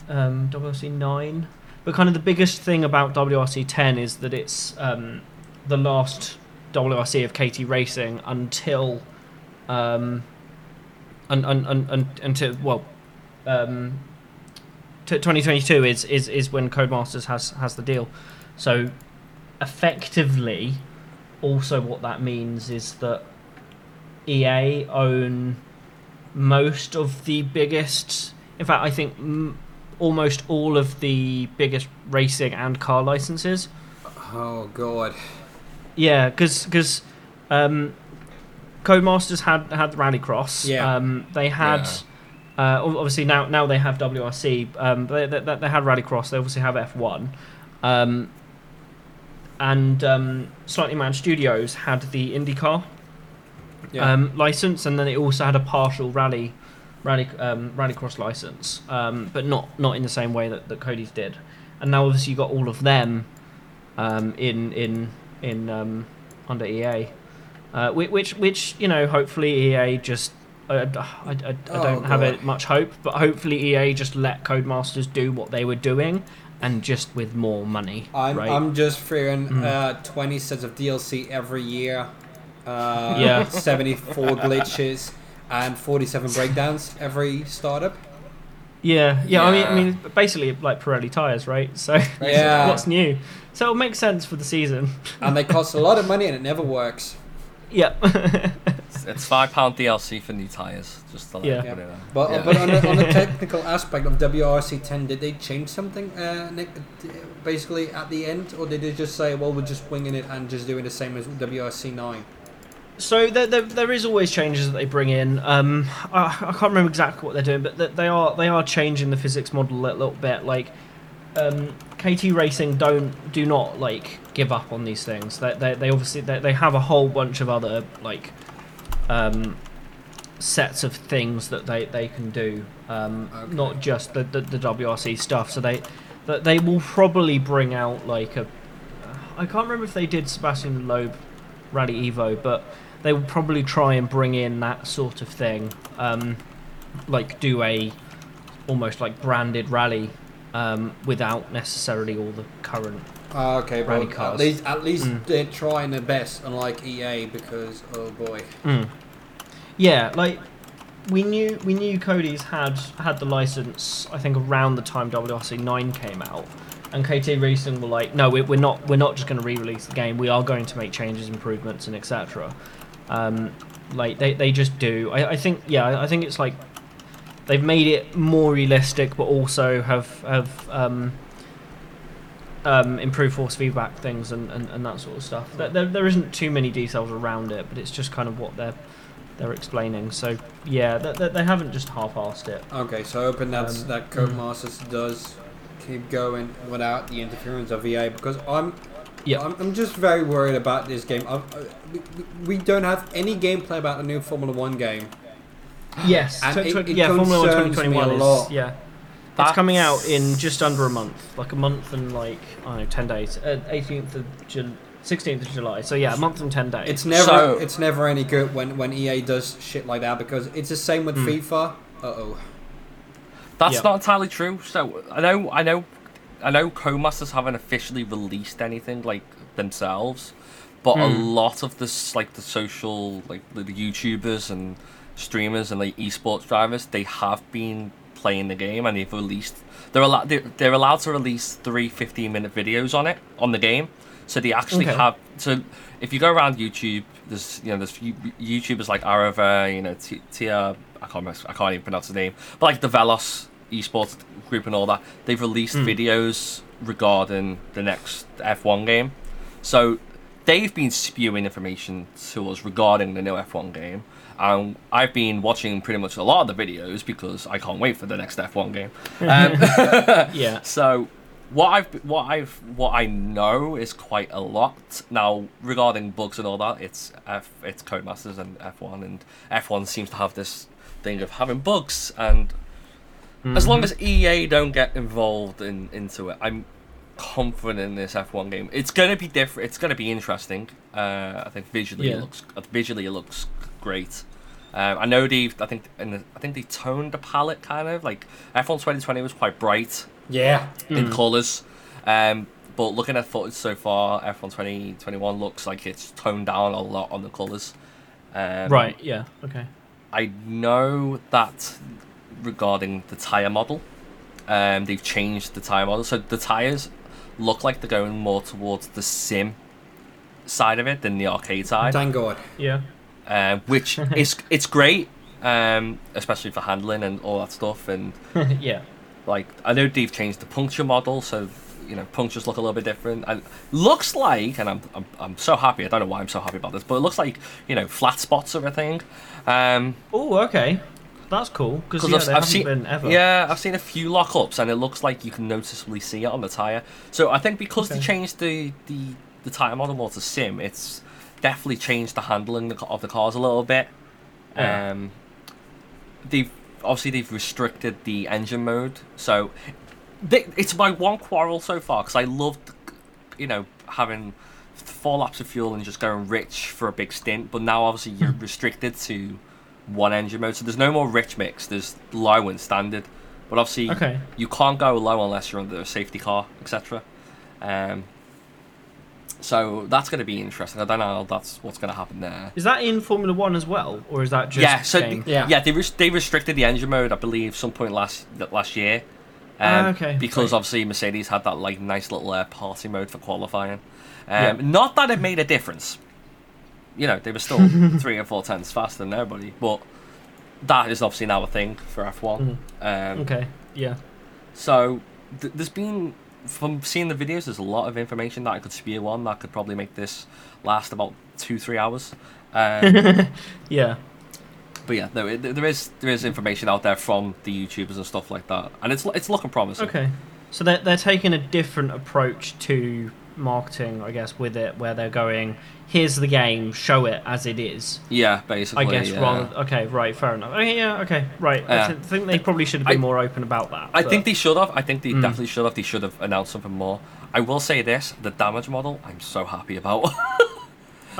um, WRC nine. But kind of the biggest thing about WRC ten is that it's um, the last WRC of KT Racing until um, un, un, un, un, until well. Um, t- 2022 is, is, is when Codemasters has, has the deal. So, effectively, also what that means is that EA own most of the biggest. In fact, I think m- almost all of the biggest racing and car licenses. Oh god. Yeah, because um, Codemasters had had the Rallycross. Yeah. Um, they had. Uh, obviously now now they have WRC, um, but they, they, they had Rallycross. They obviously have F1, um, and um, Slightly Mad Studios had the IndyCar Yeah. um, license, and then it also had a partial rally, rally, um, rallycross license, um, but not not in the same way that, that Cody's did. And now obviously you got all of them um, in in in um, under EA, uh, which which you know hopefully EA just. I, I, I, I Oh, don't have God. it much hope, but hopefully EA just let Codemasters do what they were doing, and just with more money. I'm, right? I'm just fearing Mm. uh, 20 sets of DLC every year. Uh, Yeah. 74 glitches and 47 breakdowns every startup. Yeah, yeah. I mean, I mean, basically like Pirelli tires, right? So Yeah. what's new? So it'll make sense for the season. And they cost a lot of money and it never works. Yeah, It's, it's five pound DLC for new tires. Just to like, Yeah. put it in. But, Yeah. but on, the, on the technical aspect of WRC 10, did they change something uh, Nick, basically at the end? Or did they just say, well, we're just winging it and just doing the same as WRC 9? So there, there, there is always changes that they bring in. Um, I, I can't remember exactly what they're doing, but they are they are changing the physics model a little bit. Like um, KT Racing don't do not like give up on these things. They they, they obviously they, they have a whole bunch of other like um, sets of things that they, they can do. Um, Okay. Not just the, the the WRC stuff. So they that they will probably bring out like a. I can't remember if they did Sébastien Loeb Rally Evo, but they will probably try and bring in that sort of thing. Um, like do a almost like branded rally um, without necessarily all the current. Ah, okay, Rally at cars. least, at least Mm. they're trying their best, unlike EA, because, oh boy. Mm. Yeah, like we knew we knew Cody's had had the license. I think around the time WRC nine came out, and KT Racing were like, no, we're not we're not just going to re-release the game. We are going to make changes, improvements, and etc. Um, like they, they just do. I, I think yeah, I think it's like they've made it more realistic, but also have have um, um, improve force feedback things and, and, and that sort of stuff. There, there, there isn't too many details around it, but it's just kind of what they're they're explaining. So yeah, they, they, they haven't just half-assed it. Okay, so hoping that Um, that Codemasters does keep going without the interference of EA because I'm Yeah. I'm, I'm just very worried about this game. i I, we, we don't have any gameplay about the new Formula One game. Yes, And tw- it- it yeah, Formula One 2021 a is yeah. That's- It's coming out in just under a month, like a month and like I don't know, ten days. Uh, Eighteenth of June, sixteenth of July. So yeah, a month and ten days. It's never So- it's never any good when when EA does shit like that because it's the same with Hmm. FIFA. Uh oh. That's Yeah. not entirely true. So I know, I know, I know. Codemasters haven't officially released anything like themselves, but a Hmm. lot of this, like the social, like the, YouTubers and streamers and like esports drivers, they have been playing the game and they've released. They're allowed. They're, they're allowed to release three 15 minute videos on it on the game. So they actually Okay. have. So if you go around YouTube, there's you know there's YouTubers like Arava, you know T- Tia. I can't remember, I can't even pronounce the name, but like the Veloce esports group and all that. They've released Mm. videos regarding the next F1 game. So they've been spewing information to us regarding the new F1 game. And I've been watching pretty much a lot of the videos because I can't wait for the next F1 game. Um, yeah. so what I've what I've what I know is quite a lot now regarding bugs and all that. It's F it's Codemasters and F1 and F1 seems to have this thing of having bugs and as long as EA don't get involved in into it, I'm confident in this F1 game. It's gonna be different. It's gonna be interesting. Uh, I think visually Yeah. it looks uh, visually it looks great. Um, I know they've I think in the, I think they toned the palette kind of like F1 2020 was quite bright Yeah. in Mm. colours. Um, but looking at footage so far, F1 2021 looks like it's toned down a lot on the colours. Um, right. Yeah. Okay. I know that regarding the tyre model, um, they've changed the tyre model. So the tyres look like they're going more towards the sim side of it than the arcade side, Thank God. Yeah. um, which is it's great, um, especially for handling and all that stuff. And yeah. like I know they've changed the puncture model, so you know punctures look a little bit different. And looks like, and I'm I'm, I'm so happy. I don't know why I'm so happy about this, but it looks like you know flat spots are a thing. Um, Oh, okay. That's cool because yeah, I've- I've seen- been ever. Yeah, I've seen a few lockups, and it looks like you can noticeably see it on the tire. So I think because they changed the, the the tire model more to sim, it's definitely changed the handling of the cars a little bit. Yeah. Um, they've obviously they've restricted the engine mode, so they, it's my one quarrel so far because I loved, you know, having four laps of fuel and just going rich for a big stint. But now obviously you're restricted to one engine mode, so there's no more rich mix. There's low and standard, but obviously Okay. you can't go low unless you're under a safety car, etc. Um, so that's going to be interesting. I don't know that's what's going to happen there. Is that in Formula One as well, or is that just yeah, so the- Yeah. yeah, they res- they restricted the engine mode, I believe, some point last last year. Um, Ah, okay, Because obviously Mercedes had that like nice little uh, party mode for qualifying. Um, Yeah. Not that it made a difference. You know, they were still three or four tenths faster than everybody, but that is obviously now a thing for F1. Um, Mm. Okay. Yeah. so th- there's been from seeing the videos, there's a lot of information that I could spew on that could probably make this last about two three hours. Um, Yeah. but yeah, no, it, there is there is information out there from the YouTubers and stuff like that, and it's it's looking promising. Okay. So they're they're taking a different approach to marketing, I guess, with it, where they're going, here's the game, show it as it is. Yeah, basically. I guess yeah. rather. Okay. Right. Fair enough. Okay. Yeah. Okay. Right. I th- think they probably should have been I- more open about that. I but- think they should have. I think they Mm. definitely should have. They should have announced something more. I will say this: the damage model, I'm so happy about.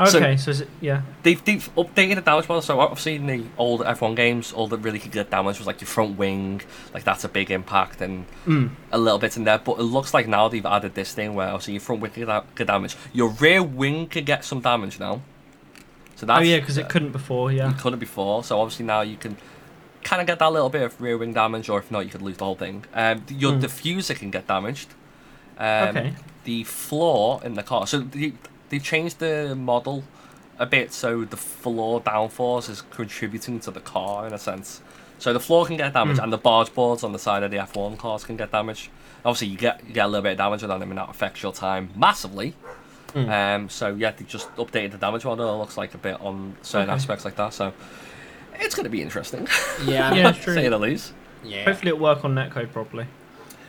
so- Okay. So, is it, yeah. they've they've updated the damage model. So I've seen the old F1 games, all that really could get damage was like your front wing, like that's a big impact, and Mm. a little bit in there. But it looks like now they've added this thing where obviously your front wing could get damage, your rear wing could get some damage now. So that's oh yeah, because it couldn't before. Yeah. couldn't before. So obviously now you can kind of get that little bit of rear wing damage, or if not, you could lose the whole thing. Um, your Mm. diffuser can get damaged. Um, Okay. The floor in the car. So they, they've changed the model a bit, so the floor downforce is contributing to the car in a sense. So the floor can get damaged, Mm. and the barge boards on the side of the F1 cars can get damaged. Obviously, you get you get a little bit of damage on them, and that affects your time massively. Hmm. Um, so yeah, they just updated the damage model. It looks like a bit on certain Okay. aspects like that. So it's going to be interesting, Yeah, Yeah, true. say the least. yeah. Hopefully it'll work on netcode properly.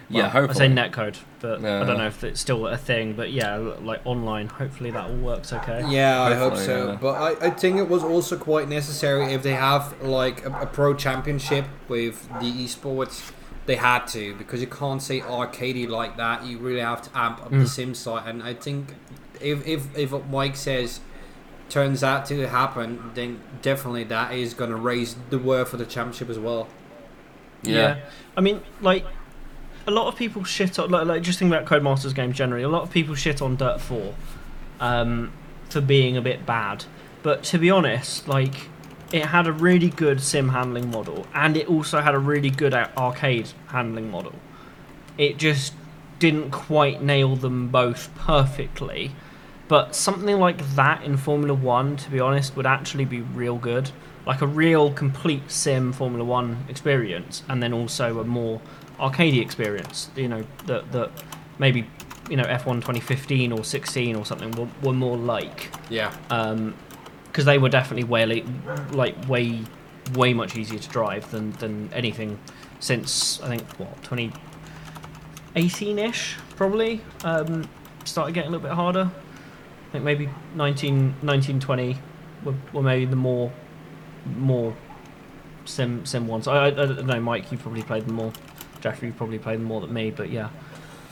Yeah, hopefully. I say netcode, but I don't know if it's still a thing. But yeah, like online, hopefully that all works okay. Yeah, I hope so. yeah. But I, I think it was also quite necessary if they have like a, a pro championship with the esports. They had to because you can't say arcadey like that. You really have to amp up the Mm. sim side. And I think if if if what Mike says turns out to happen, then definitely that is going to raise the worth of the championship as well. yeah. I mean, like a lot of people shit on like, like just think about Codemasters games generally. A lot of people shit on Dirt Four um, for being a bit bad, but to be honest, like it had a really good sim handling model, and it also had a really good arcade handling model. It just didn't quite nail them both perfectly. But something like that in Formula One, to be honest, would actually be real good. Like a real complete sim Formula One experience, and then also a more arcadey experience. You know, that that maybe you know F1 2015 or 16 or something were, were more like Yeah. Um, because they were definitely way like way way much easier to drive than than anything since I think what 2018ish probably um, started getting a little bit harder. I think maybe 19 1920 were, were maybe the more more sim sim ones. I, I, I don't know, Mike. You probably played them more. Jeffrey, probably played them more than me. But yeah,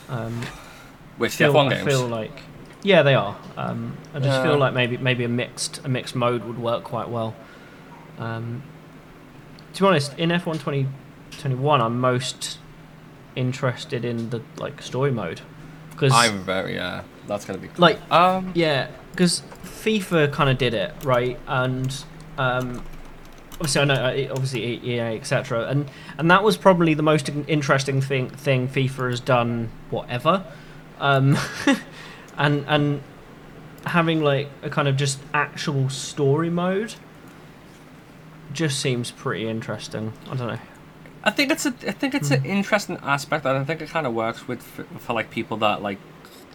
um, Which feel, F1 games? I feel like yeah, they are. Um, I just Yeah. feel like maybe maybe a mixed a mixed mode would work quite well. Um, to be honest, in F1 2021, I'm most interested in the like story mode because I'm very yeah. That's gonna be cool. like um yeah, because FIFA kind of did it right, and um, obviously I know, uh, obviously EA etc. And and that was probably the most interesting thing thing FIFA has done whatever, um, and and having like a kind of just actual story mode just seems pretty interesting. I don't know. I think it's a I think it's an Hmm. interesting aspect, and I think it kind of works with for, for like people that like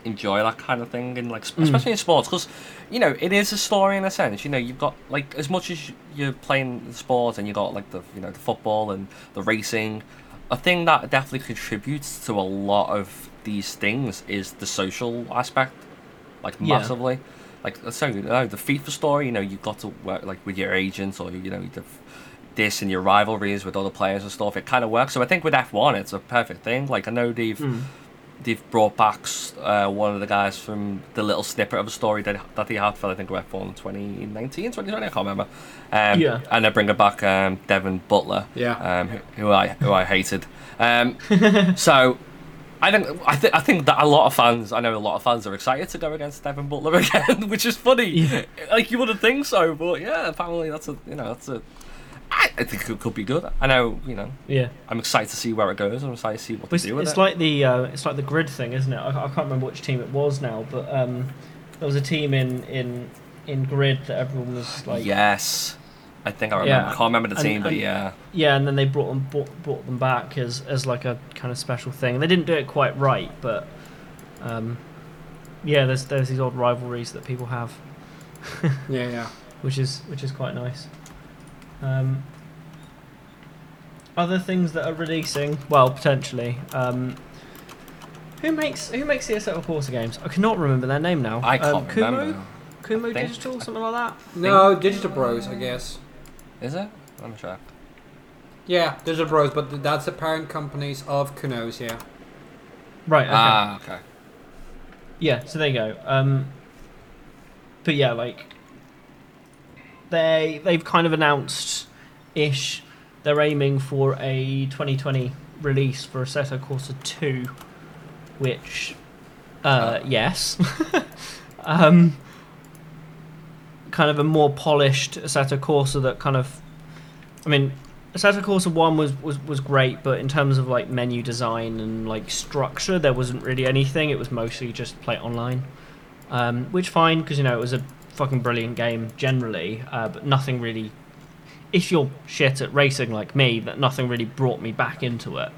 enjoy that kind of thing, and like s- especially in sports, because you know it is a story in a sense. You know, you've got like as much as you're playing sports, and you got like the you know the football and the racing. A thing that definitely contributes to a lot of these things is the social aspect, like Yeah. massively. Like so, you know, the FIFA story. You know, you've got to work like with your agents, or you know, the this and your rivalries with other players and stuff, it kind of works. So I think with F1, it's a perfect thing. Like I know they've Hmm. They've brought back uh, one of the guys from the little snippet of a story that that they had for I think F1 2019, 2020, I can't remember. Um, Yeah. And they're bringing back um, Devin Butler, Yeah. um, who, who I who I hated. Um, so. I think I, th- I think that a lot of fans I know a lot of fans are excited to go against Devin Butler again, which is funny. Yeah. Like you wouldn't think so, but yeah, apparently that's a you know that's a I, I think it could be good. I know you know Yeah. I'm excited to see where it goes. I'm excited to see what But they it's, do with it's it. like the uh, it's like the grid thing, isn't it? I, I can't remember which team it was now, but um, there was a team in in in grid that everyone was like, yes, I think I remember. Yeah. I can't remember the And- team, but and- yeah, yeah, and then they brought them brought, brought them back as as like a kind of special thing. They didn't do it quite right, but um, yeah, there's there's these old rivalries that people have, Yeah, yeah. which is which is quite nice. Um, other things that are releasing, well, potentially. Um, who makes who makes the Assetto Corsa games? I cannot remember their name now. I can't um, Kumo? remember. Kumo think- Digital, something like that. No, Digital Bros, I guess. Is it? Let me check. Yeah, Digital Bros, but that's the parent companies of Kunos, yeah. Right. Okay. Ah, okay. Yeah, so there you go. Um, but yeah, like they they've kind of announced ish they're aiming for a 2020 release for Assetto Corsa 2, which uh, yes, um, kind of a more polished Assetto Corsa that kind of, I mean. Assetto Corsa 1 was, was, was great, but in terms of like menu design and like structure, there wasn't really anything. It was mostly just play online, um, which fine because you know it was a fucking brilliant game generally, uh, but nothing really. If you're shit at racing like me, that nothing really brought me back into it.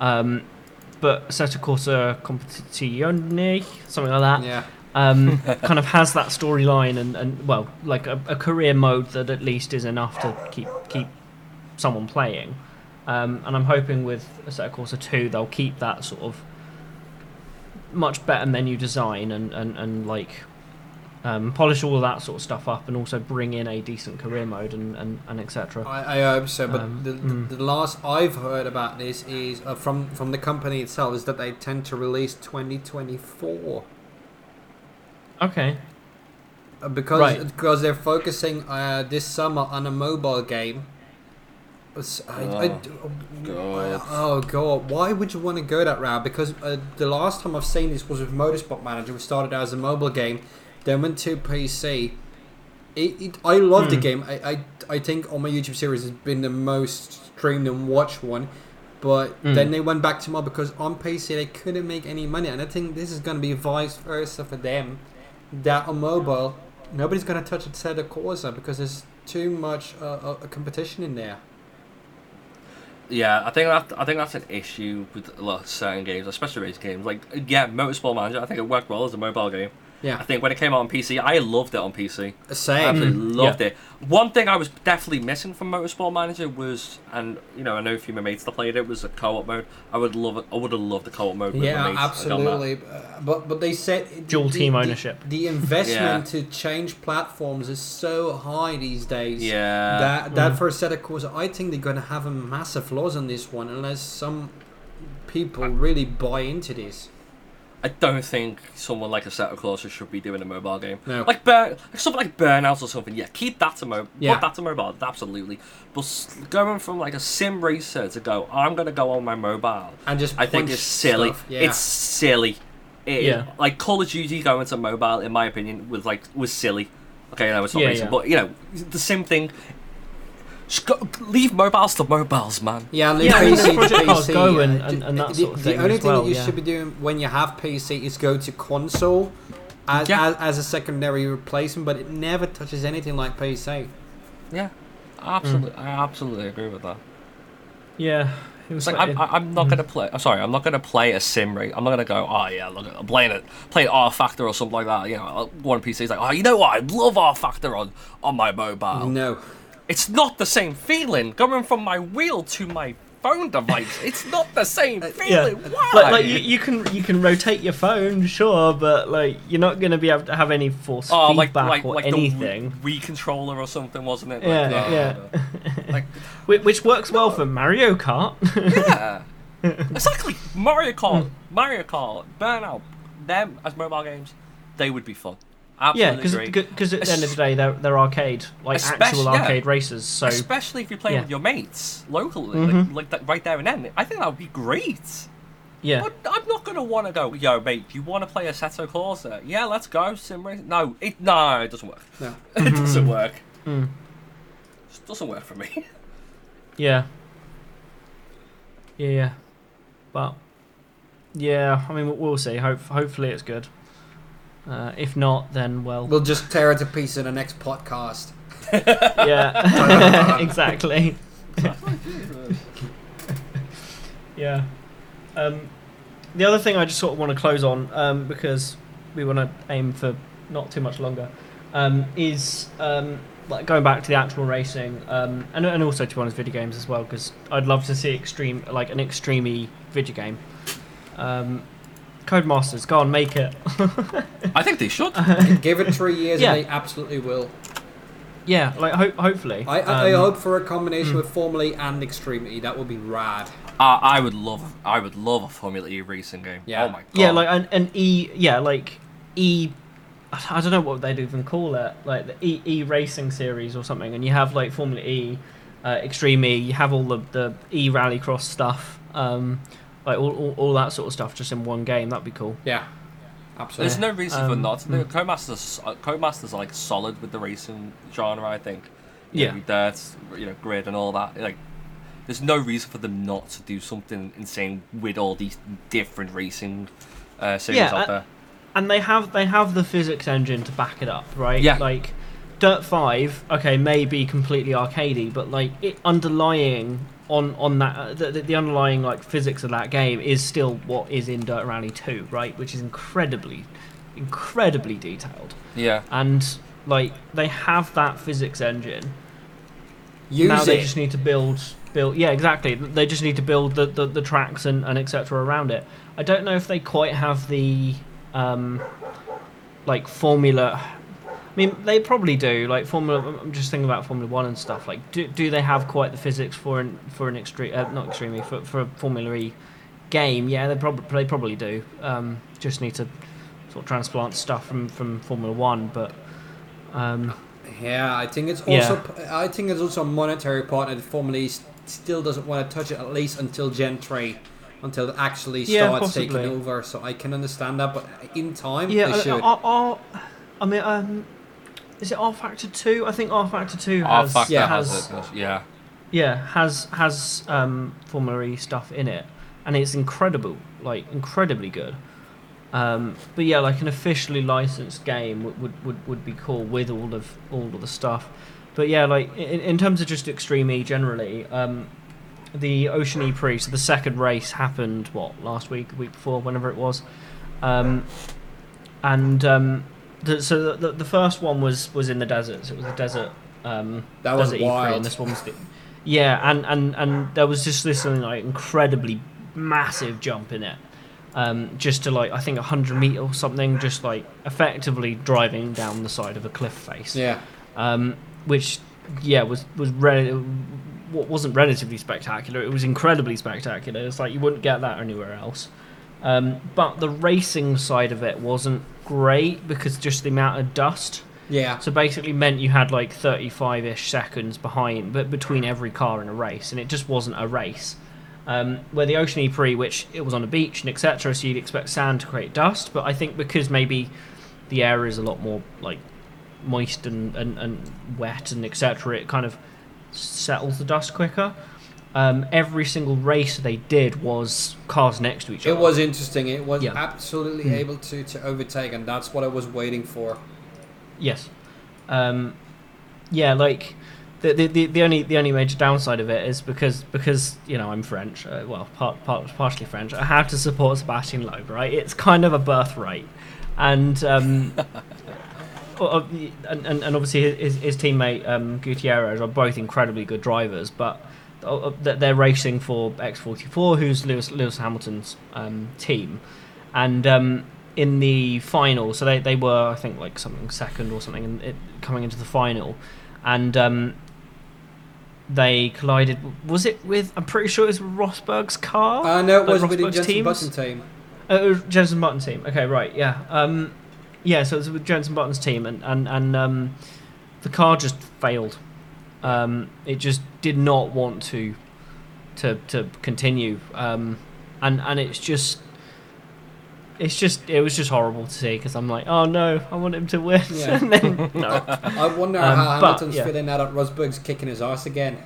Um, but Assetto Corsa Competizione, something like that, Yeah. um, kind of has that storyline and, and well, like a, a career mode that at least is enough to keep keep someone playing. Um, and I'm hoping with Assetto Corsa 2 they'll keep that sort of much better menu design and, and, and like um, polish all of that sort of stuff up and also bring in a decent career mode and, and, and etc. I, I hope so, but Um, the, mm. the, the last I've heard about this is uh, from from the company itself is that they tend to release 2024 Okay. uh, because Right. because they're focusing uh, this summer on a mobile game. It's- I- I- God. oh god! Why would you want to go that route? Because uh, the last time I've seen this was with Motorsport Manager. We started out as a mobile game, then went to PC. It, it, I love the Hmm. game. I, I I think on my YouTube series has been the most streamed and watched one. But Hmm. then they went back to mobile because on PC they couldn't make any money, and I think this is going to be vice versa for them. That on mobile, nobody's going to touch Assetto Corsa because there's too much uh, uh, competition in there. Yeah, I think that I think that's an issue with a lot of certain games, especially race games. Like yeah, Motorsport Manager, I think it worked well as a mobile game. I think when it came out on PC, I loved it on PC. I same. absolutely Mm, loved it. One thing I was definitely missing from Motorsport Manager was, and you know, I know a few of my mates that played it was a co-op mode. I would love it. I would have loved the co-op mode. With Yeah, my mates. I got that. absolutely. Uh, But but they said Dual the- team the- ownership. The, investment to change platforms is so high these days. Yeah. That that Mm. for Assetto Corsa, I think they're gonna have a massive loss on this one unless some people really buy into this. I don't think someone like Assetto Corsa should be doing a mobile game. No. Like burn, like something like Burnout or something. Yeah, keep that to mobile. Yeah. Put that to mobile. Absolutely. But going from like a sim racer to go, I'm gonna go on my mobile. And just I think it's silly. Yeah. It's silly. It, Yeah. Like Call of Duty going to mobile, in my opinion, was like was silly. Okay, no, it's not Yeah, racing, yeah. but you know, the same thing. Just go, leave mobiles to mobiles, man. Yeah, leave Yeah, PC the to PC. Go uh, and- and- and that the, sort of the thing only as thing well, that you yeah. should be doing when you have PC is go to console as, Yeah. as, as a secondary replacement, but it never touches anything like PC. Yeah, absolutely. I absolutely agree with that. Yeah. It was It's like like- I'm, I'm not gonna play. I'm sorry, I'm not gonna play a sim rate. I'm not gonna go. Oh yeah, look, I'm playing it, playing rFactor or something like that. You know, one PC is like, oh, you know what? I love rFactor on on my mobile. No. It's not the same feeling going from my wheel to my phone device. It's not the same yeah. feeling. Why? Like, like you, you can you can rotate your phone, sure, but like you're not going to be able to have any force oh, feedback like or like anything. the Wii controller or something, wasn't it? Yeah, Like, yeah. uh, like Which works well for Mario Kart. yeah, exactly. Mario Kart, Mario Kart, Burnout, them as mobile games, they would be fun. Yeah, Absolutely agree. because at the end of the day, they're, they're arcade, like Especially- actual yeah. arcade races. So Especially if you're playing Yeah. with your mates locally, Mhm. like, like that right there and then. I think that would be great. yeah, But I'm not gonna want to go, yo, mate. Do you want to play Assetto Corsa? Yeah, let's go. Sim race. No, it no, it doesn't work. No. it doesn't work. Mm. It doesn't work for me. yeah, yeah, yeah. But yeah, I mean, we'll- we'll see. Hope hopefully it's good. Uh, if not, then well, We'll just tear it to pieces in the next podcast. yeah, exactly. yeah. Um, the other thing I just sort of want to close on um, because we want to aim for not too much longer um, is um, like going back to the actual racing um, and, and also to be honest video games as well because I'd love to see extreme like an extreme video game. Um, Codemasters, go on, make it. I think they should. Give it three years Yeah. and they absolutely will. yeah, like ho- hopefully. I, I, I Um, hope for a combination mm. with Formula E and Extremity. That would be rad. I, I would love. I would love a Formula E racing game. Yeah. Oh my god. Yeah, like an, an E. Yeah, like E. I don't know what they'd even call it, like the E, e Racing series or something. And you have like Formula E, uh, Extreme E. You have all the the E Rallycross stuff, um, like all, all all that sort of stuff, just in one game. That'd be cool. Yeah. Absolutely. There's no reason for Um, not. mm. The Codemasters, uh, Codemasters are like solid with the racing genre. I think. Yeah. Know, dirt, you know, grid and all that. Like, there's no reason for them not to do something insane with all these different racing uh, series Yeah, out there. And they have they have the physics engine to back it up, right? Yeah. Like Dirt Five, okay, may be completely arcadey, but like it underlying on on that uh, the, the- the underlying like physics of that game is still what is in Dirt Rally 2, right? Which is incredibly, incredibly detailed, Yeah. and like they have that physics engine. Use now it. they just need to build build. Yeah, exactly. They just need to build the the, the tracks and and etc. around it. I don't know if they quite have the um like formula. I mean, they probably do. Like Formula, I'm just thinking about Formula One and stuff. Like, do, do they have quite the physics for an for an extreme, uh, not extremely for for a Formula E game? Yeah, they probably they probably do. Um, just need to sort of transplant stuff from from Formula One, but um, Yeah, I think it's Yeah. also. I think it's also a monetary part that Formula E still doesn't want to touch it at least until Gen three, until it actually Yeah, starts taking over. So I can understand that, but in time yeah, they should. R, R, I mean, um, is it rFactor Two? I think rFactor Two Our has factor yeah. has, has it. Yeah. yeah has has um, Formula E stuff in it, and it's incredible, like incredibly good. Um, but yeah, like an officially licensed game would, would, would, would be cool with all of all of the stuff. But yeah, like in, in terms of just Extreme E generally, um, the Ocean E Prix, so the second race happened what last week, the week before, whenever it was, um, and um, the, so the, the, the first one was was in the desert. So it was a desert. Um, That was desert wild. and this one was the, yeah, and, and and there was just this like incredibly massive jump in it. Um, just to like I think hundred meter or something, just like effectively driving down the side of a cliff face yeah, um, which yeah was was re- what wasn't relatively spectacular. It was incredibly spectacular. It's like you wouldn't get that anywhere else. Um, but the racing side of it wasn't great because just the amount of dust. yeah. So basically meant you had like 35-ish seconds behind, but between every car in a race, and it just wasn't a race. Um, where the Ocean E which it was on a beach and etc., so you'd expect sand to create dust, but I think because maybe the air is a lot more like moist and, and, and wet and etc., it kind of settles the dust quicker. Um, every single race they did was cars next to each other. It was interesting. It was Yeah. absolutely Hmm. able to, to overtake, and that's what I was waiting for. Yes. Um, yeah, like the, the, the, only the only major downside of it is because because you know I'm French. Uh, well, part, part partially French. I have to support Sébastien Loeb, right? It's kind of a birthright, and um, and, and and obviously his, his teammate um, Gutierrez are both incredibly good drivers, but they're they're racing for X44, who's Lewis Lewis Hamilton's um, team, and um, in the final, so they, they were I think like something second or something, in it, coming into the final, and um, they collided. Was it with? I'm pretty sure it was Rosberg's car. Uh, no, it Like was with the Jensen? Button team. Uh, it was Jensen Button team. Okay, right, yeah, um, yeah. So it was with Jensen Button's team, and and and um, the car just failed. Um, it just did not want to to to continue, um, and and it's just. It's just, it was just horrible to see because I'm like, oh no, I want him to win. Yeah. and then, no. I wonder Um, how but, Hamilton's yeah. feeling now that Rosberg's kicking his ass again.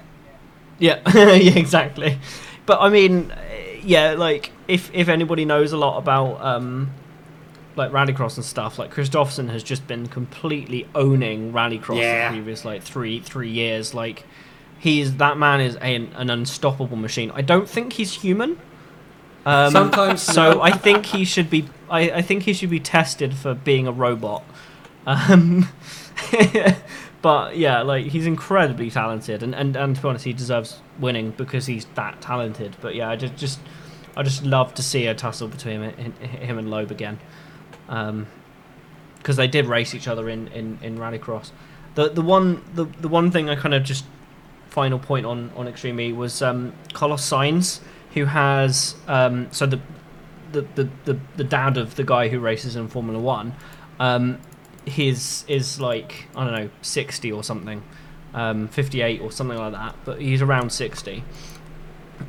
Yeah, yeah, exactly. But I mean, yeah, like if if anybody knows a lot about um, like rallycross and stuff, like Kristoffersson has just been completely owning rallycross Yeah. the previous like three three years. Like he's that man is an, an unstoppable machine. I don't think he's human. Um, Sometimes so. I think he should be. I, I think he should be tested for being a robot. Um, but yeah, like he's incredibly talented, and, and, and to be honest, he deserves winning because he's that talented. But yeah, I just just I just love to see a tussle between him, him and Loeb again, because they did race each other in, in, in Rallycross. The the one the, the one thing I kind of just final point on on Extreme E was um, Carlos Sainz, who has um, so the the, the, the the dad of the guy who races in Formula One, um, his is like I don't know sixty or something, um, fifty eight or something like that. But he's around sixty,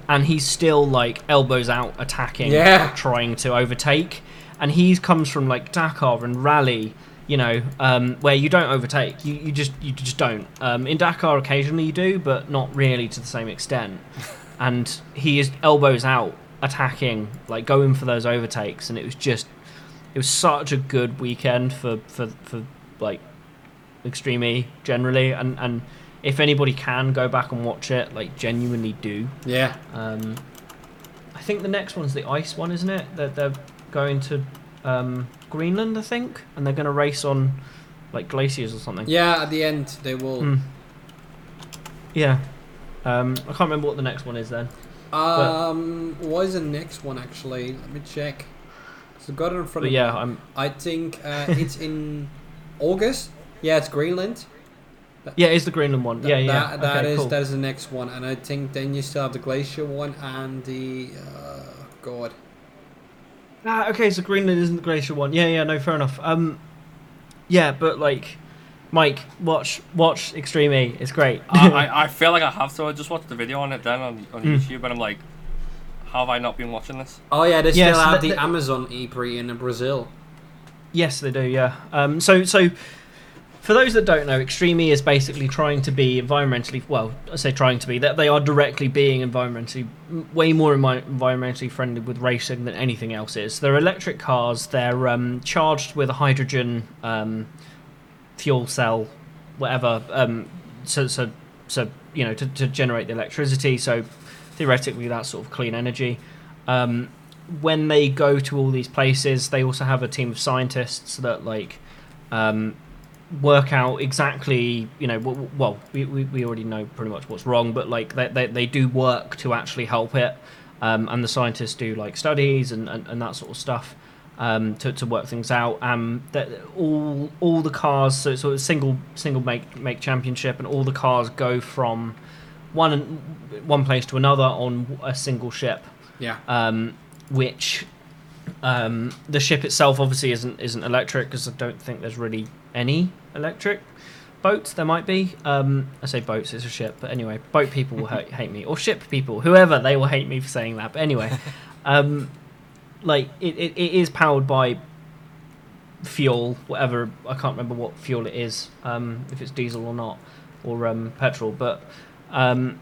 and he's still like elbows out attacking, Yeah. trying to overtake. And he comes from like Dakar and Rally, you know, um, where you don't overtake. You, you just you just don't. Um, in Dakar, occasionally you do, but not really to the same extent. and he is elbows out attacking, like going for those overtakes, and it was just it was such a good weekend for for, for like Extreme E generally, and and if anybody can go back and watch it, like genuinely do. Yeah. Um, I think the next one's the ice one, isn't it? That they're going to um, Greenland, I think, and they're going to race on like glaciers or something. Yeah, at the end they will. Mm. Yeah. Um, I can't remember what the next one is then. Um, but... what is the next one actually? Let me check. So got it in front But of yeah, me. I'm. I think uh, it's in August. Yeah, it's Greenland. Yeah, it's the Greenland one. Th- Yeah, yeah. That, that okay, is cool. that is the next one, and I think then you still have the glacier one and the uh, God. Ah, okay, so Greenland isn't the glacier one. Yeah, yeah, no, fair enough. Um, yeah, but like, Mike, watch watch Extreme E. It's great. I, I, I feel like I have to. I just watched the video on it then on, on Mm. YouTube, and I'm like, how have I not been watching this? Oh yeah, they Yeah, still so have the- the, the- Amazon E3 in Brazil. Yes, they do. Yeah. Um, so, so for those that don't know, Extreme is basically trying to be environmentally well. I say trying to be that they are directly being environmentally way more environmentally friendly with racing than anything else is. They're electric cars. They're um, charged with a hydrogen um, fuel cell, whatever. Um, so, so, so you know, to, to generate the electricity. So theoretically, that's sort of clean energy. Um, when they go to all these places, they also have a team of scientists that like um, work out exactly, you know, well, we, we, we already know pretty much what's wrong, but like they, they, they do work to actually help it. Um, and the scientists do like studies and, and, and that sort of stuff um, to, to work things out. Um, that all all the cars, so it's a single single make make championship, and all the cars go from one one place to another on a single ship Yeah. um, which um, the ship itself obviously isn't isn't electric because I don't think there's really any electric boats. There might be. Um, I say boats, it's a ship, but anyway, boat people will hate, hate me, or ship people, whoever they will hate me for saying that. But anyway, um, like it, it, it is powered by fuel, whatever. I can't remember what fuel it is, um, if it's diesel or not, or um, petrol, but. Um,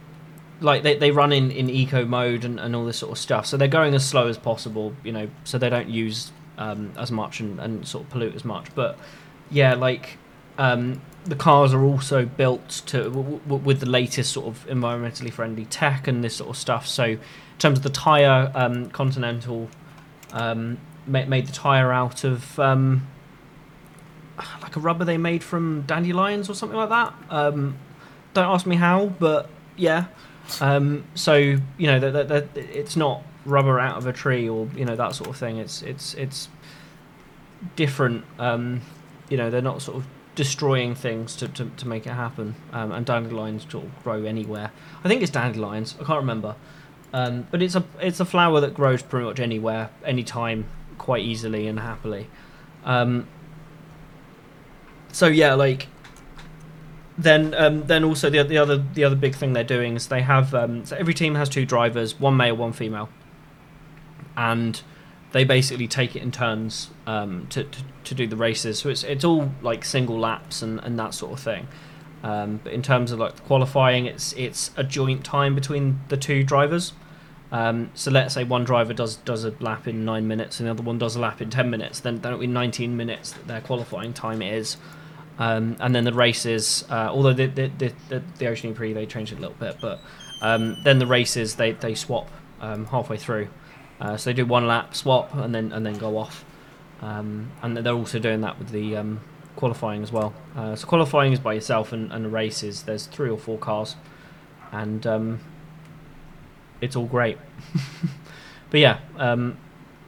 like they, they run in, in eco mode and, and all this sort of stuff so they're going as slow as possible you know so they don't use um, as much and, and sort of pollute as much but yeah like um, the cars are also built to w- w- with the latest sort of environmentally friendly tech and this sort of stuff so in terms of the tire um, continental um, made, made the tire out of um, like a rubber they made from dandelions or something like that um, don't ask me how but yeah um, so you know that, that it's not rubber out of a tree or you know that sort of thing. It's it's it's different. Um, you know they're not sort of destroying things to, to, to make it happen. Um, and dandelions sort of grow anywhere. I think it's dandelions. I can't remember. Um, but it's a it's a flower that grows pretty much anywhere, anytime, quite easily and happily. Um, so yeah, like then um, then also the the other the other big thing they're doing is they have um, so every team has two drivers, one male, one female, and they basically take it in turns um, to, to to do the races. So it's it's all like single laps and, and that sort of thing. Um, but in terms of like qualifying, it's it's a joint time between the two drivers. Um, so let's say one driver does does a lap in nine minutes and the other one does a lap in ten minutes. Then it'll be nineteen minutes that their qualifying time is. Um, and then the races, uh, although the the, the, the the Ocean Prix they changed it a little bit, but um, then the races they, they swap um, halfway through, uh, so they do one lap swap and then and then go off, um, and they're also doing that with the um, qualifying as well. Uh, so qualifying is by yourself, and, and the races there's three or four cars, and um, it's all great. but yeah, um,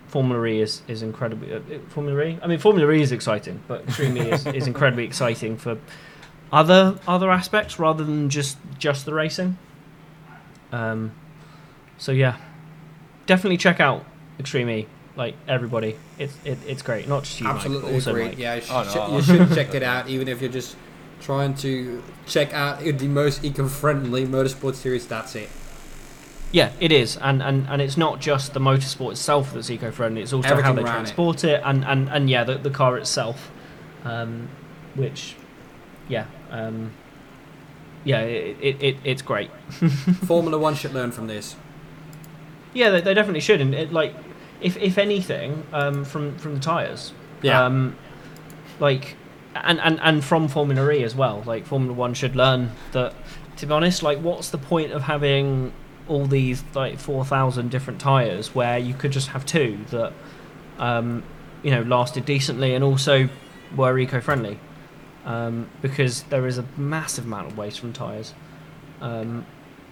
Formula E is, is incredibly uh, Formula E. I mean, Formula E is exciting, but Extreme E is, is incredibly exciting for other other aspects rather than just just the racing. Um, so yeah, definitely check out Extreme E. Like everybody, it's it, it's great. Not just you, Mike, Absolutely but also agree. Mike. Yeah, you should, Oh, no. you should check it out, even if you're just trying to check out the most eco-friendly motorsport series. That's it. Yeah, it is, and, and, and it's not just the motorsport itself that's eco-friendly. It's also how they around it. transport it, and, and, and yeah, the, the car itself, um, which, yeah, um, yeah, it, it, it it's great. Formula One should learn from this. Yeah, they, they definitely should, and it, like, if if anything, um, from from the tires, Yeah. um, like and, and and from Formula E as well. Like Formula One should learn that. To be honest, like what's the point of having all these like four thousand different tires where you could just have two that, um, you know, lasted decently and also were eco-friendly, um, because there is a massive amount of waste from tires. Um,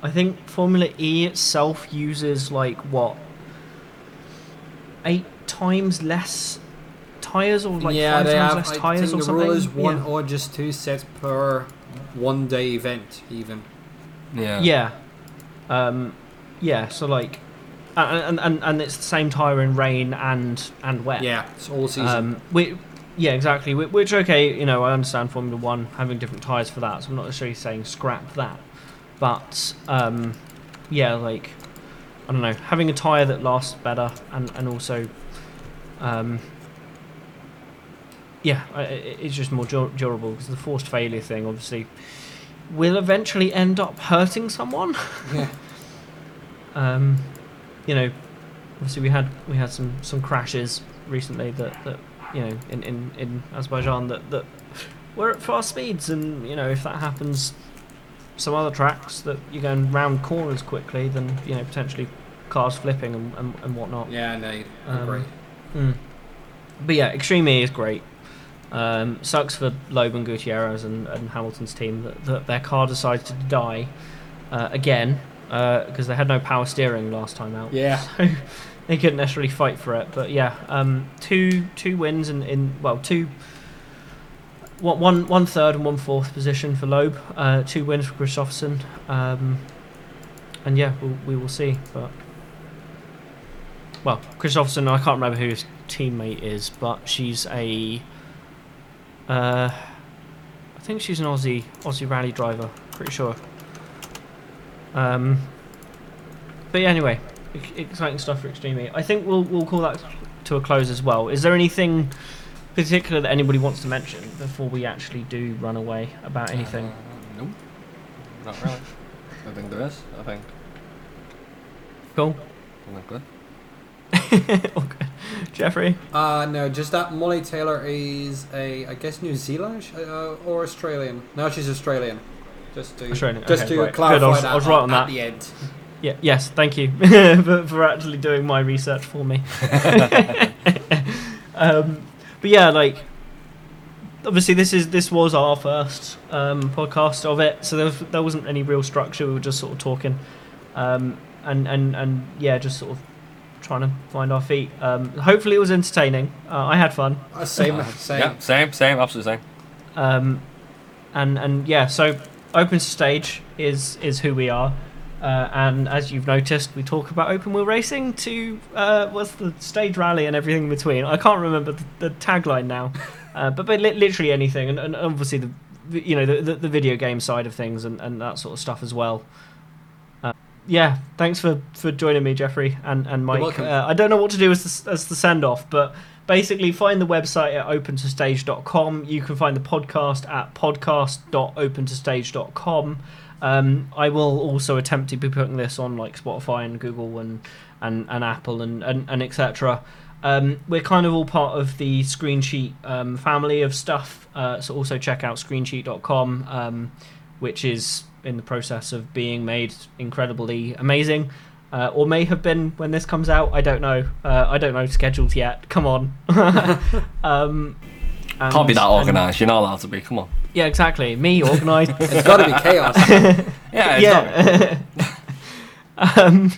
I think Formula E itself uses like what eight times less tires or like yeah, five they times have. less I tires think or the something. rule is one yeah. or just two sets per one day event, even. Yeah. Yeah. Um, yeah. So like, and, and and it's the same tire in rain and and wet. Yeah, it's all season. Um, we, yeah, exactly. Which okay, you know, I understand Formula One having different tires for that, so I'm not necessarily saying scrap that, but um, yeah, like I don't know, having a tire that lasts better and and also, um, yeah, it's just more dur- durable because the forced failure thing obviously will eventually end up hurting someone. yeah. Um, you know, obviously we had we had some some crashes recently that that you know in in in Azerbaijan that that were at fast speeds, and you know if that happens, some other tracks that you're going round corners quickly, then you know potentially cars flipping and and, and whatnot. Yeah, no, Um, agree. Mm. But yeah, Extreme E is great. Um, sucks for Loeb and Gutierrez and, and Hamilton's team that, that their car decided to die uh, again because they had no power steering last time out. Yeah. So they couldn't necessarily fight for it. But yeah, um, two two wins in, in well two. One, one, third and one fourth position for Loeb. Uh, two wins for Kristoffersson. Um, and yeah, we'll, we will see. But well, Kristoffersson, I can't remember who his teammate is, but she's a. Uh, I think she's an Aussie Aussie rally driver. Pretty sure. Um, but yeah, anyway, exciting stuff for Extreme. I think we'll we'll call that to a close as well. Is there anything particular that anybody wants to mention before we actually do run away about anything? Uh, nope. Not really. I think there is. I think. Cool. I think good. okay. Jeffrey. Uh, no, just that Molly Taylor is a, I guess, New Zealand uh, or Australian. No, she's Australian. Just to Australian, just okay, to right. clarify Good, I was- that I was right at, on at that. the end. Yeah. Yes. Thank you for, for actually doing my research for me. um, but yeah, like obviously this is this was our first um, podcast of it, so there, was, there wasn't any real structure. We were just sort of talking, um, and and and yeah, just sort of trying to find our feet. Um, hopefully, it was entertaining. Uh, I had fun. Uh, same, Uh, same. Yeah, same, same, absolutely same. Um, and and yeah, so open stage is is who we are. Uh, and as you've noticed, we talk about open wheel racing to uh, what's the stage rally and everything in between. I can't remember the, the tagline now, uh, but but li- literally anything, and, and obviously the you know the, the, the video game side of things and, and that sort of stuff as well. Uh, yeah, thanks for, for joining me, Jeffrey and and Mike. Uh, I don't know what to do as the, as the send off, but basically find the website at opentostage.com. You can find the podcast at podcast.opentostage.com. Um, I will also attempt to be putting this on like Spotify and Google and and, and Apple and and, and etc. Um, we're kind of all part of the Screensheet um, family of stuff. Uh, so also check out screensheet.com, um, which is in the process of being made incredibly amazing. Uh, or may have been when this comes out. I don't know. Uh, I don't know scheduled yet. Come on. um, Can't be that organised. You're not allowed to be. Come on. Yeah, exactly. Me organised. It's got to be chaos. Yeah, it's not- yeah. um,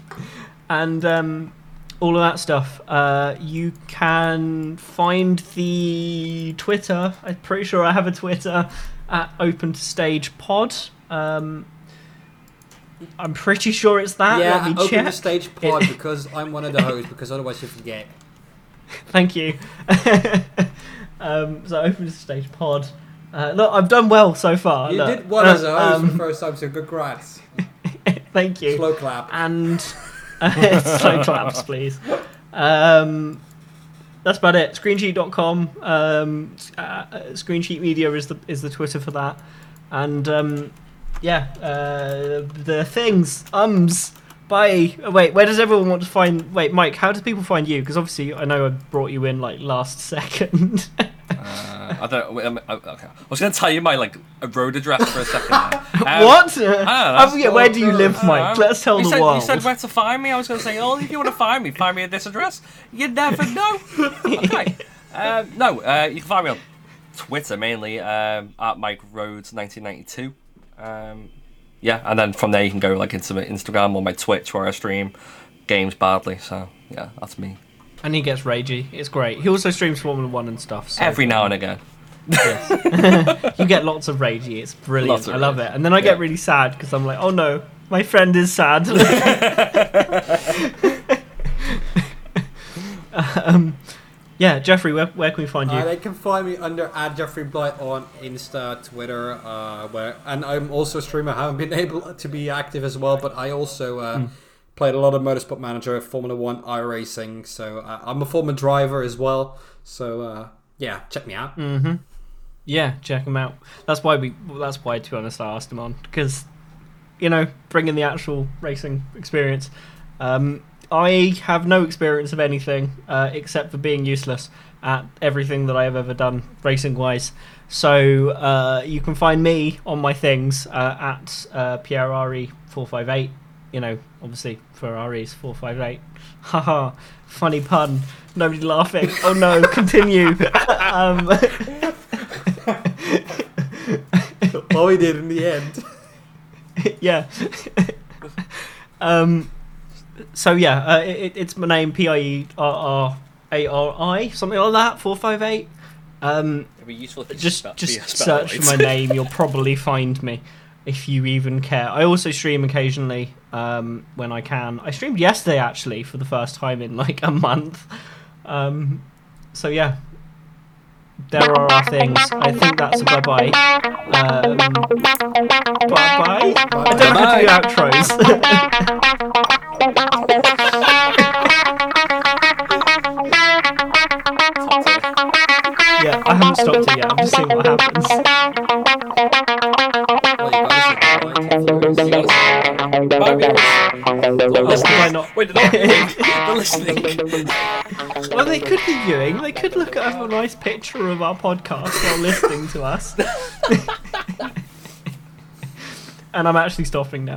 and um, all of that stuff. Uh, you can find the Twitter. I'm pretty sure I have a Twitter at Open to Stage Pod. Um, I'm pretty sure it's that. yeah, Let me open check. the stage pod because I'm one of the hosts. Because otherwise you forget. Thank you. Um, so Open Stage Pod. Uh, look, I've done well so far. You Look. did well as a host Um, for the first time, so good grats. Thank you. Slow clap. and slow claps, please. Um, that's about it. Screensheet.com. Um, uh, uh, Screensheet Media is the is the Twitter for that, and um, yeah, uh, the things ums. Bye. Oh, wait, where does everyone want to find? Wait, Mike, how do people find you? Because obviously, I know I brought you in like last second. Uh, Uh, I don't. wait, um, uh, okay. I was going to tell you my like road address for a second. Um, what? I I forget. Where do you live, I Mike? know. Let's tell you the said, world. You said where to find me. I was going to say, oh, if you want to find me, find me at this address. You never know. okay. Um, no, uh, you can find me on Twitter mainly um, at Mike Rhodes 1992. Um, yeah, and then from there you can go like into my Instagram or my Twitch where I stream games badly. So yeah, that's me. and he gets ragey. It's great. He also streams Formula One and stuff. So Every now and again. yes. you get lots of ragey. It's brilliant. I love rage. it. And then I get really sad because I'm like, oh no, my friend is sad. um, yeah, Jeffrey, where, where can we find you? Uh, they can find me under at Jeffrey Blight on Insta, Twitter, uh, where and I'm also a streamer. I haven't been able to be active as well, but I also uh, played a lot of Motorsport Manager, Formula One, iRacing. So uh, I'm a former driver as well. So uh, yeah, check me out. Mm-hmm. Yeah, check him out. That's why we. well, That's why, to be honest, I asked him on because, you know, bringing the actual racing experience. Um, I have no experience of anything uh, except for being useless at everything that I have ever done racing wise. So uh, you can find me on my things uh, at uh, Pierre four five eight. You know, obviously Ferrari's four five eight. Haha, funny pun. Nobody laughing. Oh no, continue. um, well, we did in the end. yeah. um. So yeah, uh, it, it's my name P I E R R A R I something like that. Four five eight. Um. It'd be useful if Just just yeah, search for my name. You'll probably find me if you even care. I also stream occasionally um, when I can. I streamed yesterday actually for the first time in like a month. Um. So yeah. There are our things. I think that's a bye bye. Um, bye bye. I don't know how to do outros. I haven't stopped it yet. I'm just seeing what happens. Well, you gotta say bye to those. Bye, viewers. Why not? Wait, they're not listening. They're listening. Well, they could be viewing. They could look at a nice picture of our podcast while listening to us. and I'm actually stopping now.